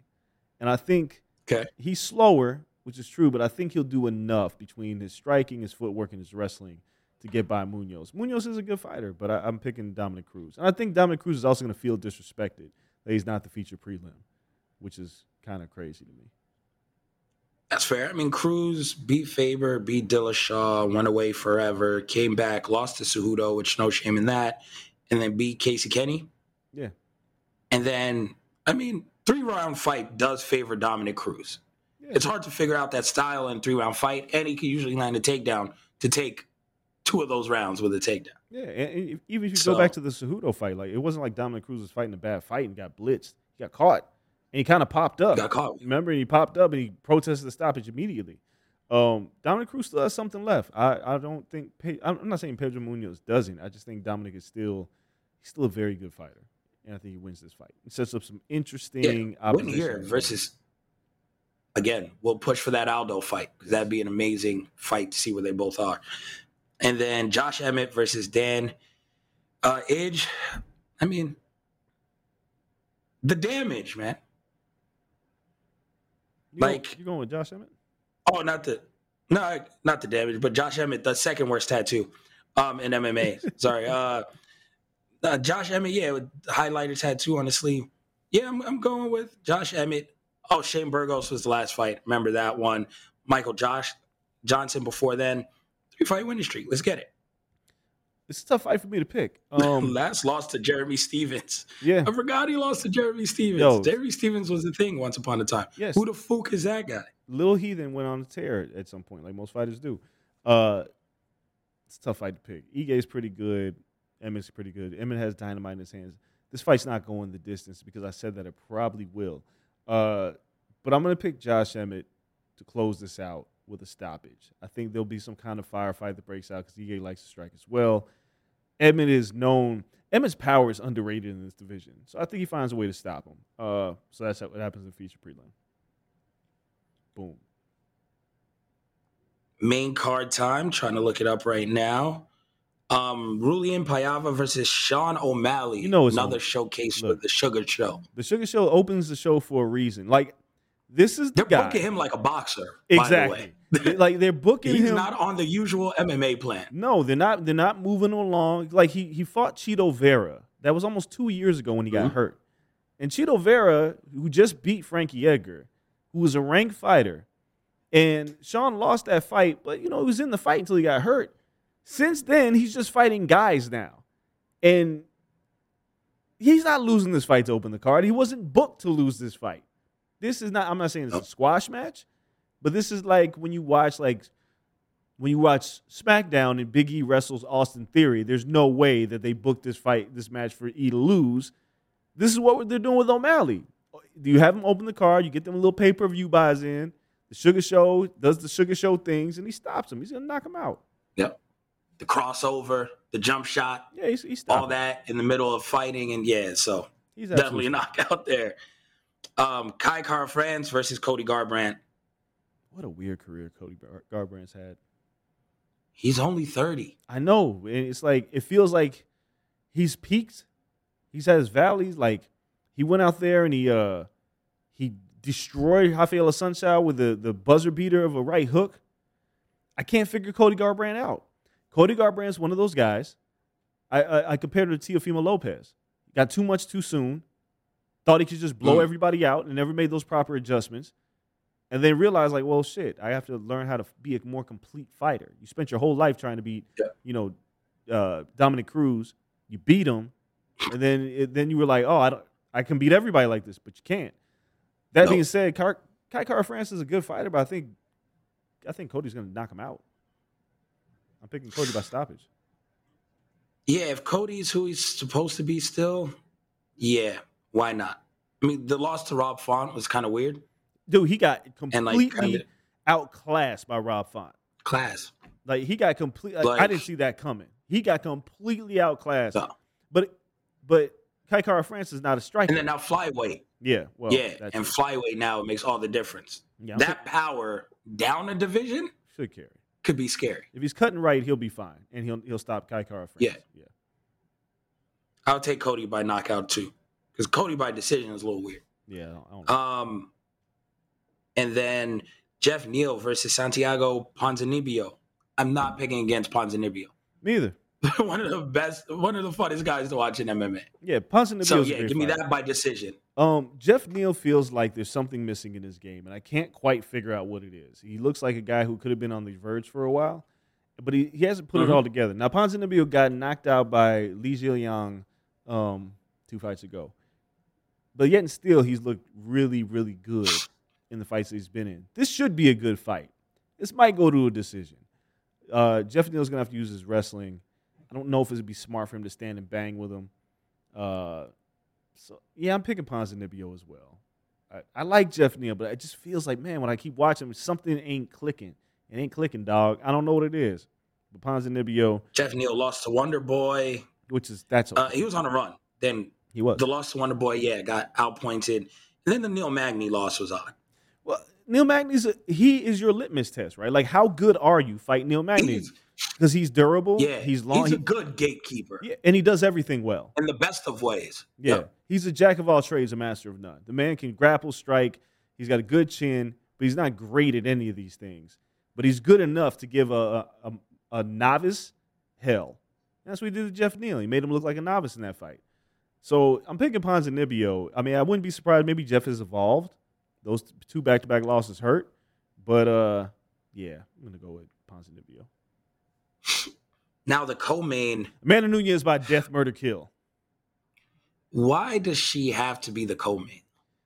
And I think Okay. he's slower, which is true, but I think he'll do enough between his striking, his footwork, and his wrestling to get by Munhoz. Munhoz is a good fighter, but I, I'm picking Dominick Cruz. And I think Dominick Cruz is also going to feel disrespected that he's not the feature prelim, which is kind of crazy to me. That's fair. I mean, Cruz beat Faber, beat Dillashaw, went away forever, came back, lost to Cejudo, which no shame in that, and then beat Casey Kenney. Yeah. And then, I mean, three round fight does favor Dominick Cruz. It's hard to figure out that style in three round fight, and he can usually land a takedown to take two of those rounds with a takedown. Yeah, and, and even if you So- go back to the Cejudo fight, like it wasn't like Dominick Cruz was fighting a bad fight and got blitzed. He got caught, and he kind of popped up. Got caught. Remember, he popped up and he protested the stoppage immediately. Um, Dominick Cruz still has something left. I, I don't think Pe- I'm not saying Pedro Munhoz doesn't. I just think Dominick is still he's still a very good fighter, and I think he wins this fight. He sets up some interesting Yeah, opposition. here versus again. We'll push for that Aldo fight because that'd be an amazing fight to see where they both are. And then Josh Emmett versus Dan uh, Edge. I mean, the damage, man. You like- you going with Josh Emmett? Oh, not the no, not the damage, but Josh Emmett, the second worst tattoo um in MMA. Sorry. Uh, uh Josh Emmett, yeah, with the highlighter tattoo on the sleeve. Yeah, I'm, I'm going with Josh Emmett. Oh, Shane Burgos was the last fight. Remember that one. Michael Josh Johnson before then. Three fight winning streak. Let's get it. It's a tough fight for me to pick. Um, last lost to Jeremy Stephens. yeah, I forgot he lost to Jeremy Stephens. Yo. Jeremy Stephens was the thing once upon a time. Yes. Who the fuck is that guy? Little Heathen went on a tear at some point, like most fighters do. Uh, it's a tough fight to pick. Ige's pretty good. Emmett's pretty good. Emmett has dynamite in his hands. This fight's not going the distance because I said that it probably will. Uh, but I'm going to pick Josh Emmett to close this out with a stoppage. I think there'll be some kind of firefight that breaks out because Ige likes to strike as well. Emmett is known. Emmett's power is underrated in this division, so I think he finds a way to stop him. Uh, so that's what happens in the feature prelim. Boom. main card time. Trying to look it up right now. Um, Raulian Paiva versus Sean O'Malley. You know another on. showcase for the Sugar Show. The Sugar Show opens the show for a reason. Like this is the They're guy. booking him like a boxer. By the exactly. Like they're booking He's him. not on the usual MMA plan. no, they're not. They're not moving along. Like he he fought Chito Vera. That was almost two years ago when he got Mhm. hurt. And Chito Vera, who just beat Frankie Edgar, who was a ranked fighter, and Sean lost that fight, but you know he was in the fight until he got hurt. Since then, he's just fighting guys now, and he's not losing this fight to open the card. He wasn't booked to lose this fight. This is not. I'm not saying it's a squash match, but this is like when you watch like when you watch SmackDown and Big E wrestles Austin Theory. There's no way that they booked this fight, this match for E to lose. This is what they're doing with O'Malley. Do you have him open the card? You get them a little pay per view buys in. The Sugar Show does the Sugar Show things, and he stops him. He's gonna knock him out. Yep. The crossover, the jump shot, Yeah, he's, he's all that in the middle of fighting, and yeah, so He's definitely a knockout there. Um, Kai Kara France versus Cody Garbrandt. What a weird career Cody Gar- Garbrandt's had. He's only 30. I know. It's like it feels like he's peaked. He's had his valleys. Like he went out there and he uh he destroyed Rafael Assunção with the, the buzzer beater of a right hook. I can't figure Cody Garbrandt out. Cody Garbrandt's one of those guys. I I, I compared him to Teofimo Lopez. Got too much too soon. Thought he could just blow Mm. everybody out and never made those proper adjustments. And then realized like, well, shit, I have to learn how to be a more complete fighter. You spent your whole life trying to beat, Yeah. you know, uh, Dominick Cruz. You beat him, and then it, then you were like, oh, I don't, I can beat everybody like this, but you can't. That No. being said, Car- Kai Kara France is a good fighter, but I think, I think Cody's gonna knock him out. I'm picking Cody by stoppage. Yeah, if Cody's who he's supposed to be still, yeah, why not? I mean, the loss to Rob Font was kind of weird. Dude, he got like, completely kinda- outclassed by Rob Font. Class. Like he got complete. Like, I didn't see that coming. He got completely outclassed. No. But but Kai Kara France is not a striker. And then now flyweight. yeah, well, yeah, and it. flyweight now makes all the difference. Yeah, that power down a division should carry. could be scary. If he's cutting right, he'll be fine, and he'll he'll stop Kai Kara France. Yeah. yeah. I'll take Cody by knockout too, because Cody by decision is a little weird. Yeah, I don't, I don't know. Um, and then Geoff Neal versus Santiago Ponzinibbio. I'm not picking against Ponzinibbio. Me either. one of the best, one of the funnest guys to watch in MMA. Yeah, Ponzinibbio. So yeah, give me fighter. that by decision. Um, Geoff Neal feels like there's something missing in his game, and I can't quite figure out what it is. He looks like a guy who could have been on the verge for a while, but he, he hasn't put Mhm. it all together. Now, Ponzinibbio got knocked out by Li Jingliang um, two fights ago, but yet and still, he's looked really, really good in the fights that he's been in. This should be a good fight. This might go to a decision. Uh, Geoff Neal's gonna have to use his wrestling. I don't know if it'd be smart for him to stand and bang with him. Uh, so yeah, I'm picking Ponzinibbio as well. I, I like Geoff Neal, but it just feels like man, when I keep watching, him, something ain't clicking. It ain't clicking, dog. I don't know what it is. But Ponzinibbio, Geoff Neal lost to Wonder Boy. which is that's Uh, he was on a run. Then he was. the loss to Wonder Boy, yeah, got outpointed. And then the Neil Magny loss was odd. Well, Neil Magny's he is your litmus test, right? Like how good are you fighting Neil Magny? Because he's durable. Yeah, he's long. He's a good gatekeeper yeah, and he does everything well. in the best of ways. Yeah. Yep. He's a jack of all trades, a master of none. The man can grapple, strike. He's got a good chin, but he's not great at any of these things. But he's good enough to give a a, a, a novice hell. That's what he did to Geoff Neal. He made him look like a novice in that fight. So I'm picking Ponzinibbio. I mean, I wouldn't be surprised. Maybe Geoff has evolved. Those two back-to-back losses hurt, but uh, yeah, I'm gonna go with Ponzinibbio. Now the co-main. Amanda Nunes by death, murder, kill. Why does she have to be the co-main?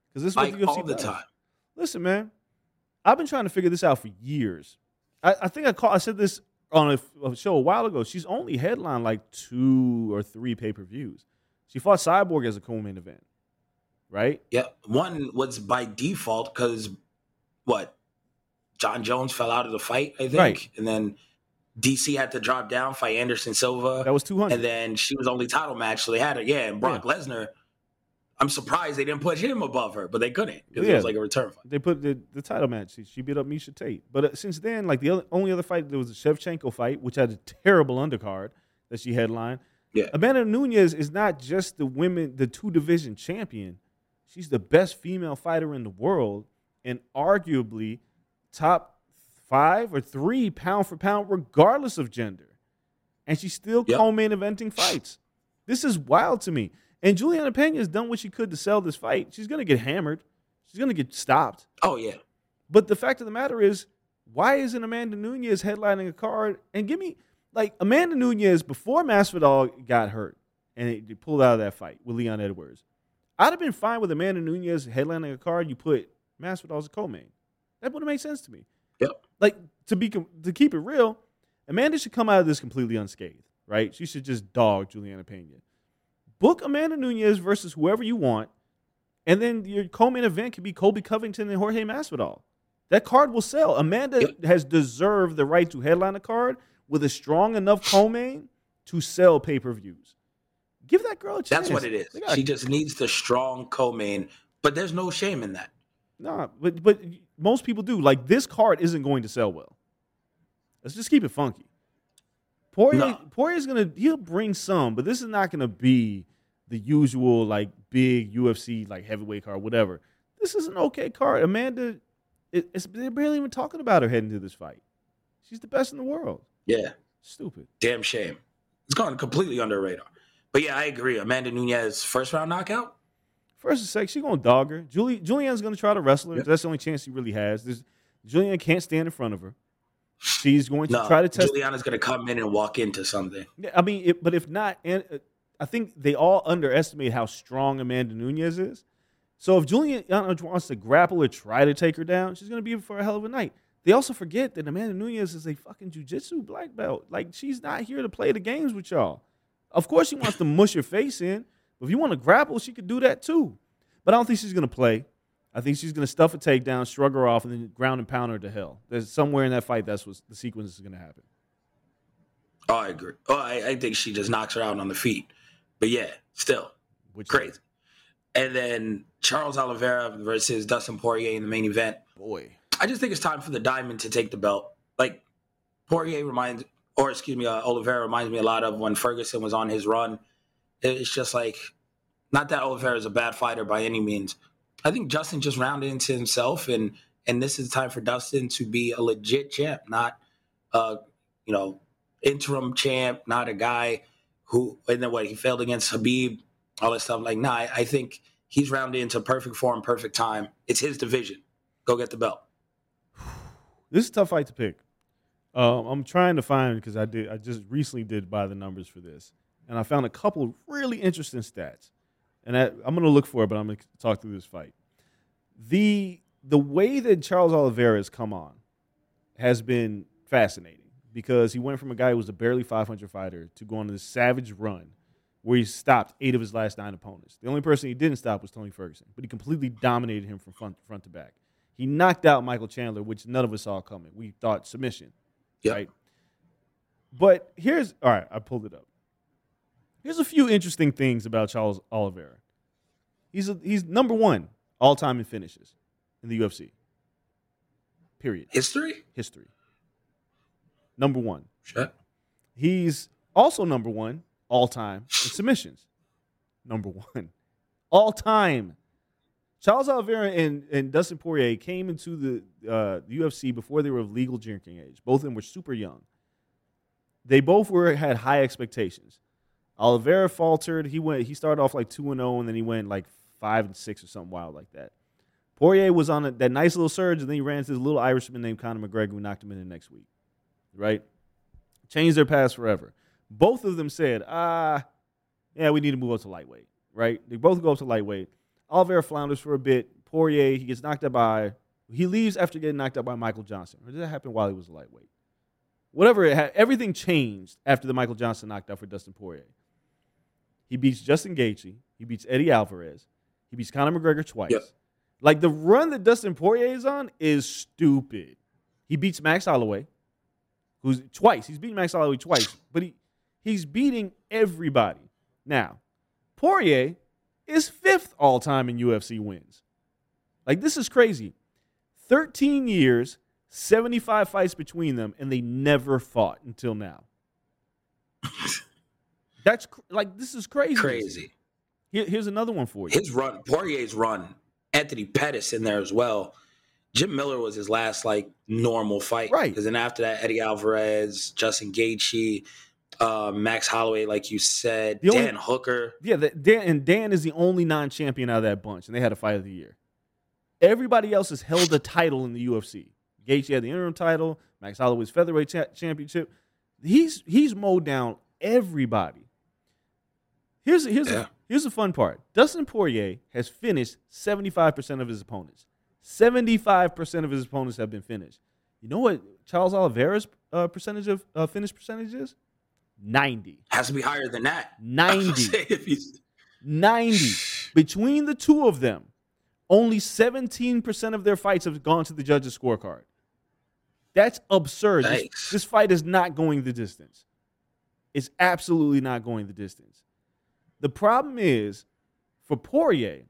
Because this is what Like the UFC all the does. time. Listen, man, I've been trying to figure this out for years. I, I think I call, I said this on a, a show a while ago. She's only headlined like two or three pay per views. She fought Cyborg as a co-main event, right? Yeah, one was by default because what? Jon Jones fell out of the fight, I think, Right. and then DC had to drop down, fight Anderson Silva. That was two hundred. and then she was only title match, so they had her. Yeah, and Brock Lesnar. I'm surprised they didn't put him above her, but they couldn't because it Yeah. was like a return fight. They put the, the title match. She, she beat up Miesha Tate. But uh, since then, like the other, only other fight, there was a Shevchenko fight, which had a terrible undercard that she headlined. Yeah. Amanda Nunes is not just the women, the two division champion. She's the best female fighter in the world, and arguably top five or three pound for pound, regardless of gender. And she's still Yep. co-main eventing fights. This is wild to me. And Julianna Pena has done what she could to sell this fight. She's gonna get hammered. She's gonna get stopped. Oh yeah, But the fact of the matter is, why isn't Amanda Nunes headlining a card? And give me like Amanda Nunes before Masvidal got hurt and it, it pulled out of that fight with Leon Edwards. I'd have been fine with Amanda Nunes headlining a card. You put Masvidal as a co-main. That would have made sense to me. Yep. Like to be to keep it real, Amanda should come out of this completely unscathed. Right? She should just dog Julianna Pena. Book Amanda Nunes versus whoever you want, and then your co-main event could be Colby Covington and Jorge Masvidal. That card will sell. Amanda Yep. has deserved the right to headline a card with a strong enough co-main to sell pay-per-views. Give that girl a chance. that's what it is. She just needs the strong co-main, but there's no shame in that. Nah, but but most people do. Like this card isn't going to sell well. Let's just keep it funky. Poirier, No. Poirier's gonna he'll bring some, but this is not gonna be the usual like big UFC like heavyweight card, whatever. This is an okay card. Amanda, it, it's they're barely even talking about her heading to this fight. She's the best in the world. Yeah, Stupid. damn shame. It's gone completely under radar. But yeah, I agree. Amanda Nunes first round knockout. First and second, she's gonna dog her. Julie Julianne's gonna try to wrestle her. Yep. That's the only chance he really has. There's, Julianne can't stand in front of her. She's going to No, try to test. Julianna's gonna come in and walk into something. Yeah, I mean, it, but if not, and uh, I think they all underestimate how strong Amanda Nunes is. So if Julian wants to grapple or try to take her down, she's going to be in for a hell of a night. They also forget that Amanda Nunes is a fucking jujitsu black belt. Like she's not here to play the games with y'all. Of course, she wants to mush your face in. But if you want to grapple, she could do that too. But I don't think she's going to play. I think she's going to stuff a takedown, shrug her off, and then ground and pound her to hell. There's somewhere in that fight that's what the sequence is going to happen. Oh, I agree. Oh, I, I think she just knocks her out on the feet. But yeah, still Which crazy. And then Charles Oliveira versus Dustin Poirier in the main event. boy, I just think it's time for the Diamond to take the belt. Like Poirier reminds, or excuse me, uh, Oliveira reminds me a lot of when Ferguson was on his run. It's just like, not that Oliveira is a bad fighter by any means. I think Dustin just rounded into himself, and and this is time for Dustin to be a legit champ, not, uh, you know, interim champ, not a guy who and then what he failed against Khabib, all that stuff. Like, nah, I, I think he's rounded into perfect form, perfect time. It's his division. Go get the belt. This is a tough fight to pick. Um, I'm trying to find because I did. I just recently did buy the numbers for this, and I found a couple really interesting stats. And I, I'm going to look for it, but I'm going to talk through this fight. The the way that Charles Oliveira has come on has been fascinating because he went from a guy who was a barely 500 fighter to go on this savage run where he stopped eight of his last nine opponents. The only person he didn't stop was Tony Ferguson, but he completely dominated him from front, front to back. He knocked out Michael Chandler, which none of us saw coming. We thought submission, Yep. right? But here's all right. I pulled it up. Here's a few interesting things about Charles Oliveira. He's a, he's number one all time in finishes in the UFC. Period. History? History. Number one. Shut. He's also number one all time in submissions. Number one. All time. Charles Oliveira and, and Dustin Poirier came into the, uh, UFC before they were of legal drinking age. Both of them were super young. They both were had high expectations. Oliveira faltered. He went. He started off like two and zero, and then he went like five and six or something wild like that. Poirier was on a, that nice little surge, and then he ran into this little Irishman named Conor McGregor, who knocked him in the next week. Right? Changed their paths forever. Both of them said, "Ah, yeah, we need to move up to lightweight." Right? They both go up to lightweight. Oliveira flounders for a bit. Poirier, he gets knocked out by. He leaves after getting knocked out by Michael Johnson. Or did that happen while he was a lightweight? Whatever it had, everything changed after the Michael Johnson knocked out for Dustin Poirier. He beats Justin Gaethje. He beats Eddie Alvarez. He beats Conor McGregor twice. Yep. Like the run that Dustin Poirier is on is stupid. He beats Max Holloway, who's twice. He's beating Max Holloway twice, but he he's beating everybody. Now, Poirier is fifth all time in UFC wins. Like this is crazy. 13 years, 75 fights between them, and they never fought until now. That's cr- like this is crazy. Crazy. Here- here's another one for you. His run, Poirier's run, Anthony Pettis in there as well. Jim Miller was his last like normal fight, Right. Because then after that, Eddie Alvarez, Justin Gaethje, uh, Max Holloway, like you said, The only- Dan Hooker. Yeah, that Dan and Dan is the only non-champion out of that bunch, and they had a fight of the year. Everybody else has held a title in the UFC. Gaethje had the interim title. Max Holloway's featherweight cha- championship. He's he's mowed down everybody. Here's here's Yeah. a, here's the fun part. Dustin Poirier has finished seventy five percent of his opponents. Seventy five percent of his opponents have been finished. You know what Charles Oliveira's uh, percentage of uh, finish percentage is? Ninety. Has to be higher than that. 90. If he's- 90. Between the two of them, only 17% of their fights have gone to the judges' scorecard. That's absurd. This, this fight is not going the distance. It's absolutely not going the distance. The problem is for Poirier,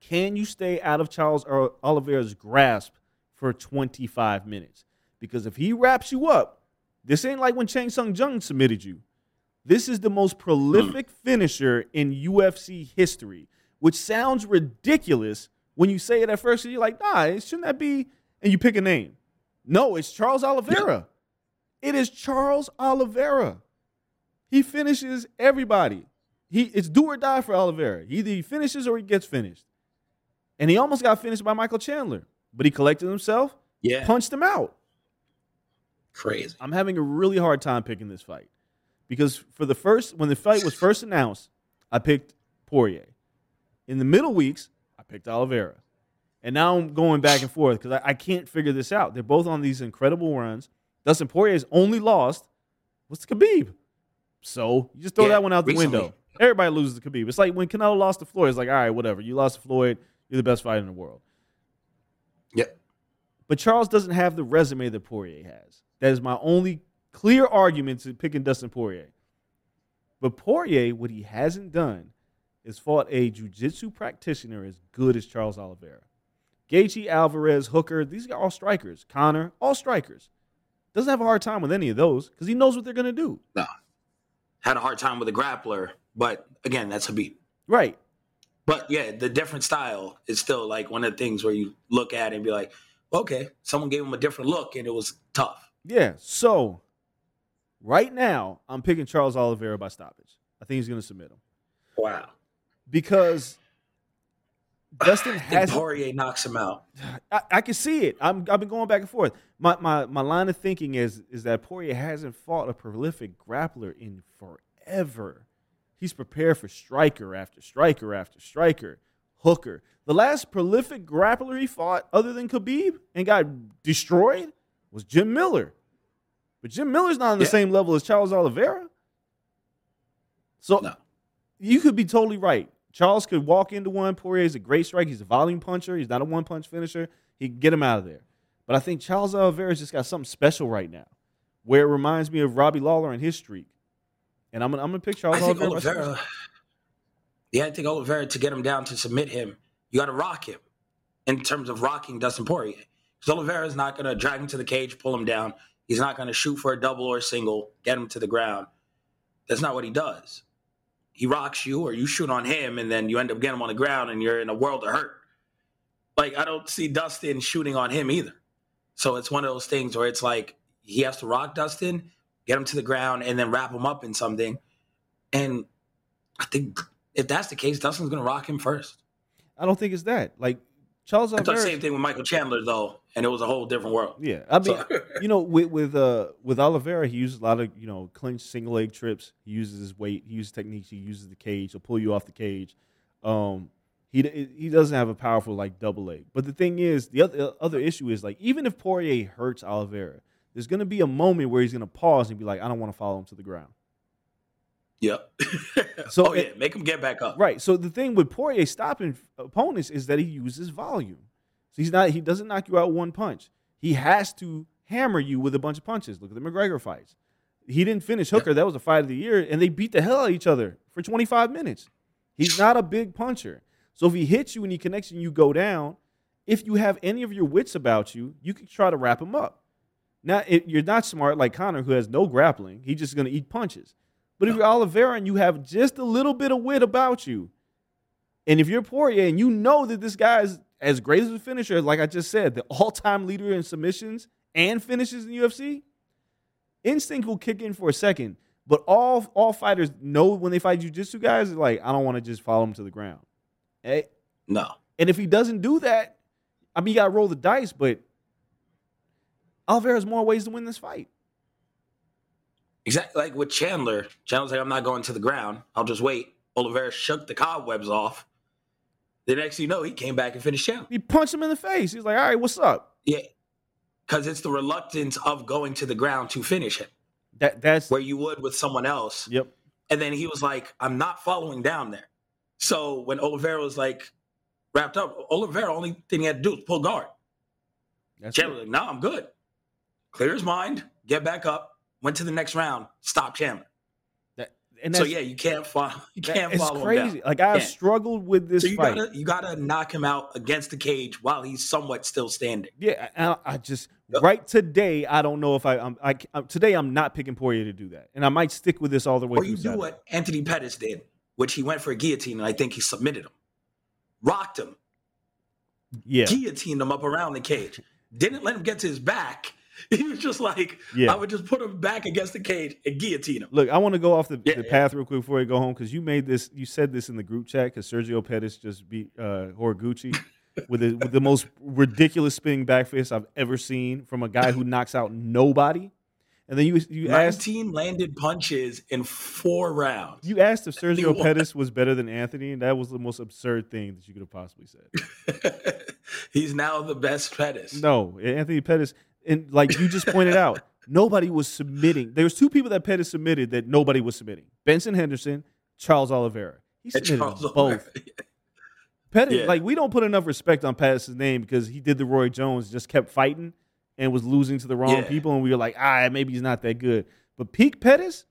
can you stay out of Charles Ol- Oliveira's grasp for 25 minutes? Because if he wraps you up, this ain't like when Chan Sung Jung submitted you. This is the most prolific mm. finisher in UFC history, which sounds ridiculous when you say it at first. You're like, nah, it shouldn't that be? And you pick a name. No, it's Charles Oliveira. It is Charles Oliveira. He finishes everybody. He it's do or die for Oliveira. Either he finishes or he gets finished. And he almost got finished by Michael Chandler, but he collected himself, yeah, punched him out. Crazy. I'm having a really hard time picking this fight because for the first when the fight was first announced, I picked Poirier. In the middle weeks, I picked Oliveira, and now I'm going back and forth because I, I can't figure this out. They're both on these incredible runs. Dustin Poirier's only lost was to Khabib, so you just throw Yeah, that one out the recently. window. Everybody loses to Khabib. It's like when Canelo lost to Floyd. It's like, all right, whatever. You lost to Floyd. You're the best fighter in the world. Yep. But Charles doesn't have the resume that Poirier has. That is my only clear argument to picking Dustin Poirier. But Poirier, what he hasn't done is fought a jiu-jitsu practitioner as good as Charles Oliveira. Gaethje, Alvarez, Hooker, these are all strikers. Conor, all strikers. Doesn't have a hard time with any of those because he knows what they're going to do. No. Had a hard time with a grappler, but again, that's Khabib. Right. But yeah, the different style is still like one of the things where you look at it and be like, okay, someone gave him a different look and it was tough. Yeah. So Right now, I'm picking Charles Oliveira by stoppage. I think he's going to submit him Wow. because Dustin has. Poirier knocks him out. I, I can see it. I'm, I've been going back and forth. My, my my line of thinking is is that Poirier hasn't fought a prolific grappler in forever. He's prepared for striker after striker after striker, hooker. The last prolific grappler he fought, other than Khabib, and got destroyed, was Jim Miller. But Jim Miller's not on the Yeah. same level as Charles Oliveira. So No. you could be totally right. Charles could walk into one. Poirier's a great strike. He's a volume puncher. He's not a one punch finisher. He can get him out of there. But I think Charles Oliveira's just got something special right now, where it reminds me of Robbie Lawler and his streak. And I'm gonna, I'm gonna pick Charles I think Oliveira. by Oliveira. Yeah, I think Oliveira to get him down to submit him, you got to rock him. In terms of rocking Dustin Poirier, because Oliveira is not going to drag him to the cage, pull him down. He's not going to shoot for a double or a single, get him to the ground. That's not what he does. He rocks you, or you shoot on him, and then you end up getting him on the ground, and you're in a world of hurt. Like I don't see Dustin shooting on him either. So it's one of those things where it's like he has to rock Dustin, get him to the ground, and then wrap him up in something. And I think if that's the case, Dustin's going to rock him first. I don't think it's that. Like Charles I thought the same thing with Michael Chandler though, and it was a whole different world. Yeah, I mean, So- you know, with with uh with Oliveira, he uses a lot of you know clinch single leg trips. He uses his weight. He uses techniques. He uses the cage. He'll pull you off the cage. Um, he he doesn't have a powerful like double leg. But the thing is, the other other issue is like even if Poirier hurts Oliveira, there's gonna be a moment where he's gonna pause and be like, I don't want to follow him to the ground. Yep. So oh yeah, it- make him get back up. Right. So the thing with Poirier stopping opponents is that he uses volume. So he's not he doesn't knock you out one punch. He has to hammer you with a bunch of punches. Look at the McGregor fights. He didn't finish Hooker. That was a fight of the year, and they beat the hell out of each other for 25 minutes. He's not a big puncher. So if he hits you and he connects you and you go down, if you have any of your wits about you, you can try to wrap him up. Now, if you're not smart like Conor, who has no grappling, he's just going to eat punches. But if you're Oliveira and you have just a little bit of wit about you, and if you're Poirier and you know that this guy is as great as a finisher, like I just said, the all-time leader in submissions and finishes in UFC, instinct will kick in for a second. But all all fighters know when they fight jujitsu guys, like I don't want to just follow him to the ground. Eh? No. And if he doesn't do that, I mean, you got to roll the dice. But has more ways to win this fight. Exactly like with Chandler. Chandler's like, I'm not going to the ground. I'll just wait. Oliveira shook the cobwebs off. The next thing you know, he came back and finished Chandler. He punched him in the face. He's like, "All right, what's up?" Yeah. Because it's the reluctance of going to the ground to finish him. That that's where you would with someone else. Yep. And then he was like, I'm not following down there. So when Oliveira was like wrapped up, Oliveira only thing he had to do was pull guard. That's Chandler was like, no, I'm good. Clear his mind, get back up, went to the next round, stop Chandler. And so yeah, you can't follow. You can't it's follow crazy. him down. Like I've struggled with this so you fight. gotta you gotta knock him out against the cage while he's somewhat still standing. Yeah, I, I just right today. I don't know if I, I'm. I, today I'm not picking Poirier to do that, and I might stick with this all the way Or you do Saturday. what Anthony Pettis did, which he went for a guillotine, and I think he submitted him, rocked him, Yeah, guillotined him up around the cage. Didn't let him get to his back. He was just like, Yeah. I would just put him back against the cage and guillotine him. Look, I want to go off the, Yeah, the yeah. path real quick before we go home because you made this. You said this in the group chat because Sergio Pettis just beat uh, Horiguchi with the, with the most ridiculous spinning back fist I've ever seen from a guy who knocks out nobody. And then you you asked 19 landed punches in four rounds. you asked if Sergio. Pettis was better than Anthony, and that was the most absurd thing that you could have possibly said. He's now the best Pettis. No, Anthony Pettis, and like you just pointed out, nobody was submitting. There was two people that Pettis submitted that nobody was submitting: Benson Henderson, Charles Oliveira. He submitted Oliveira. both. Pettis, Yeah. like we don't put enough respect on Pettis' name because he did the Roy Jones, just kept fighting and was losing to the wrong Yeah. people, and we were like, ah, maybe he's not that good. But peak Pettis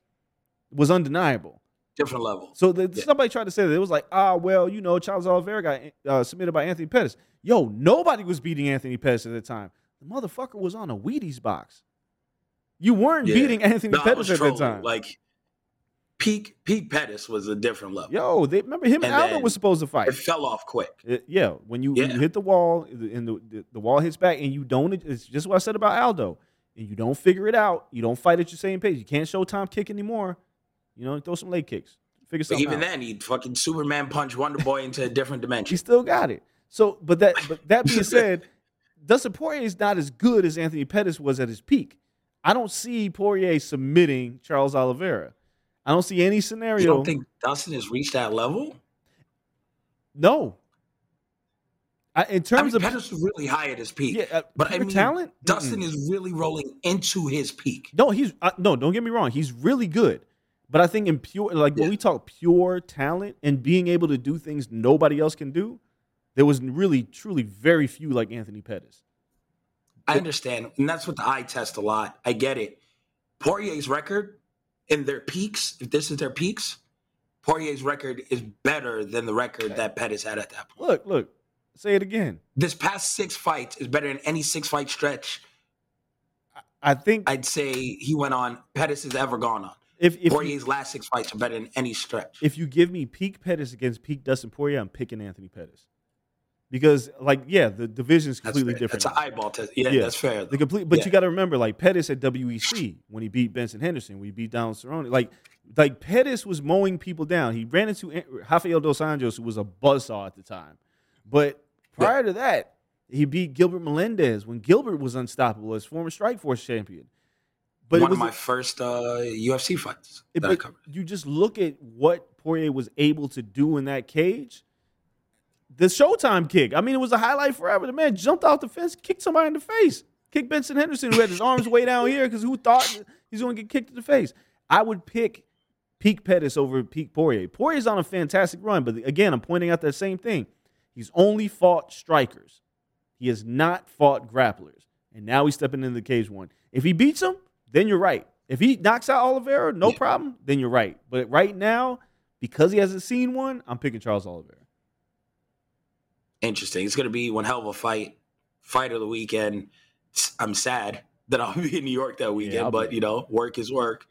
was undeniable. Different level. So the, somebody tried to say that it was like, ah, well, you know, Charles Oliveira got uh, submitted by Anthony Pettis. Yo, nobody was beating Anthony Pettis at the time. The motherfucker was on a Wheaties box. You weren't Yeah. beating Anthony No, Pettis at that time. Like peak peak Pettis was a different level. Yo, they remember him and, And Aldo was supposed to fight. It fell off quick. It- yeah, when you, Yeah. you hit the wall and the, the, the wall hits back and you don't, it's just what I said about Aldo. and you don't figure it out, you don't fight at your same pace. You can't Showtime kick anymore. You know, throw some leg kicks. Figure But something even out. then, he fucking Superman punch Wonder Boy into a different dimension. He still got it. So, but that but that being said, Dustin Poirier is not as good as Anthony Pettis was at his peak. I don't see Poirier submitting Charles Oliveira. I don't see any scenario. You don't think Dustin has reached that level? no. I, in I terms mean, of Pettis was really high at his peak. Yeah, uh, but I mean, talent? Dustin Mm-mm. is really rolling into his peak. no, he's uh, no. Don't get me wrong. He's really good, but I think in pure like when we talk pure talent and being able to do things nobody else can do, there was really truly very few like Anthony Pettis. I understand, and that's what the eye test a lot. I get it. Poirier's record in their peaks, if this is their peaks, Poirier's record is better than the record that Pettis had at that point. Look, look. Say it again. This past six fights is better than any six fight stretch I think I'd say he went on Pettis has ever gone on. if if you, Poirier's last six fights are better than any stretch. if you give me peak Pettis against peak Dustin Poirier, I'm picking Anthony Pettis. Because like yeah, the division is completely fair. different. That's an eyeball test. Yeah, that's fair. The complete, but Yeah. you got to remember, like Pettis at WEC when he beat Benson Henderson, when he beat Donald Cerrone, like like Pettis was mowing people down. He ran into Rafael dos Anjos, who was a buzzsaw at the time. But prior to that, he beat Gilbert Melendez when Gilbert was unstoppable as former Strikeforce champion. But One it was of my first uh, UFC fights it- that I covered. you just look at what Poirier was able to do in that cage. The Showtime kick. I mean, it was a highlight forever. The man jumped off the fence, kicked somebody in the face, kicked Benson Henderson, who had his arms way down here because who thought he's going to get kicked in the face. I would pick Peak Pettis over Peak Poirier. Poirier's on a fantastic run, but again, I'm pointing out that same thing. He's only fought strikers. He has not fought grapplers, and now he's stepping into the cage one. If he beats him, then you're right. If he knocks out Oliveira, no problem, then you're right. But right now, because he hasn't seen one, I'm picking Charles Oliveira. Interesting. It's going to be one hell of a fight. Fight of the weekend. I'm sad that I'll be in New York that weekend, I'll but you know, work is work.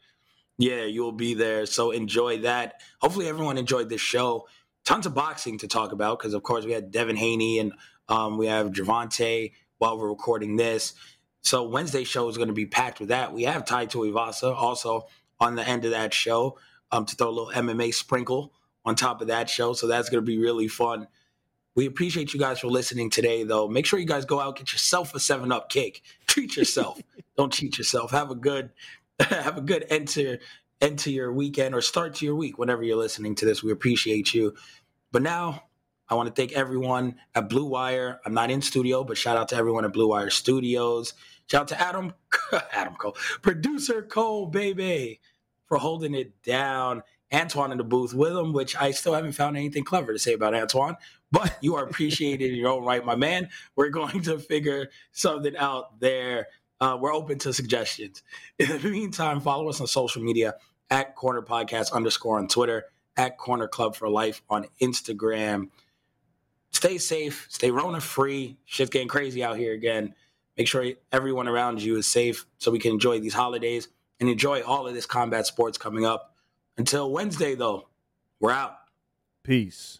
Yeah, you'll be there. So enjoy that. Hopefully, everyone enjoyed this show. Tons of boxing to talk about because, of course, we had Devin Haney and um, we have Gervonta while we're recording this. So Wednesday show is going to be packed with that. We have Tai Tuivasa also on the end of that show um, to throw a little MMA sprinkle on top of that show. So that's going to be really fun. We appreciate you guys for listening today, though. Make sure you guys go out get yourself a Seven Up cake. Treat yourself. Don't cheat yourself. Have a good, have a good end to end to your weekend or start to your week whenever you're listening to this. We appreciate you. But now I want to thank everyone at Blue Wire. I'm not in studio, but shout out to everyone at Blue Wire Studios. Shout out to Adam, Adam Cole, producer Cole, baby, for holding it down. Antoine in the booth with him, which I still haven't found anything clever to say about Antoine, but you are appreciated in your own right, my man. We're going to figure something out there. Uh, we're open to suggestions. In the meantime, follow us on social media at Corner Podcast underscore on Twitter, at Corner Club for Life on Instagram. Stay safe, stay Rona free. Shit's getting crazy out here again. Make sure everyone around you is safe so we can enjoy these holidays and enjoy all of this combat sports coming up. Until Wednesday, though, we're out. Peace.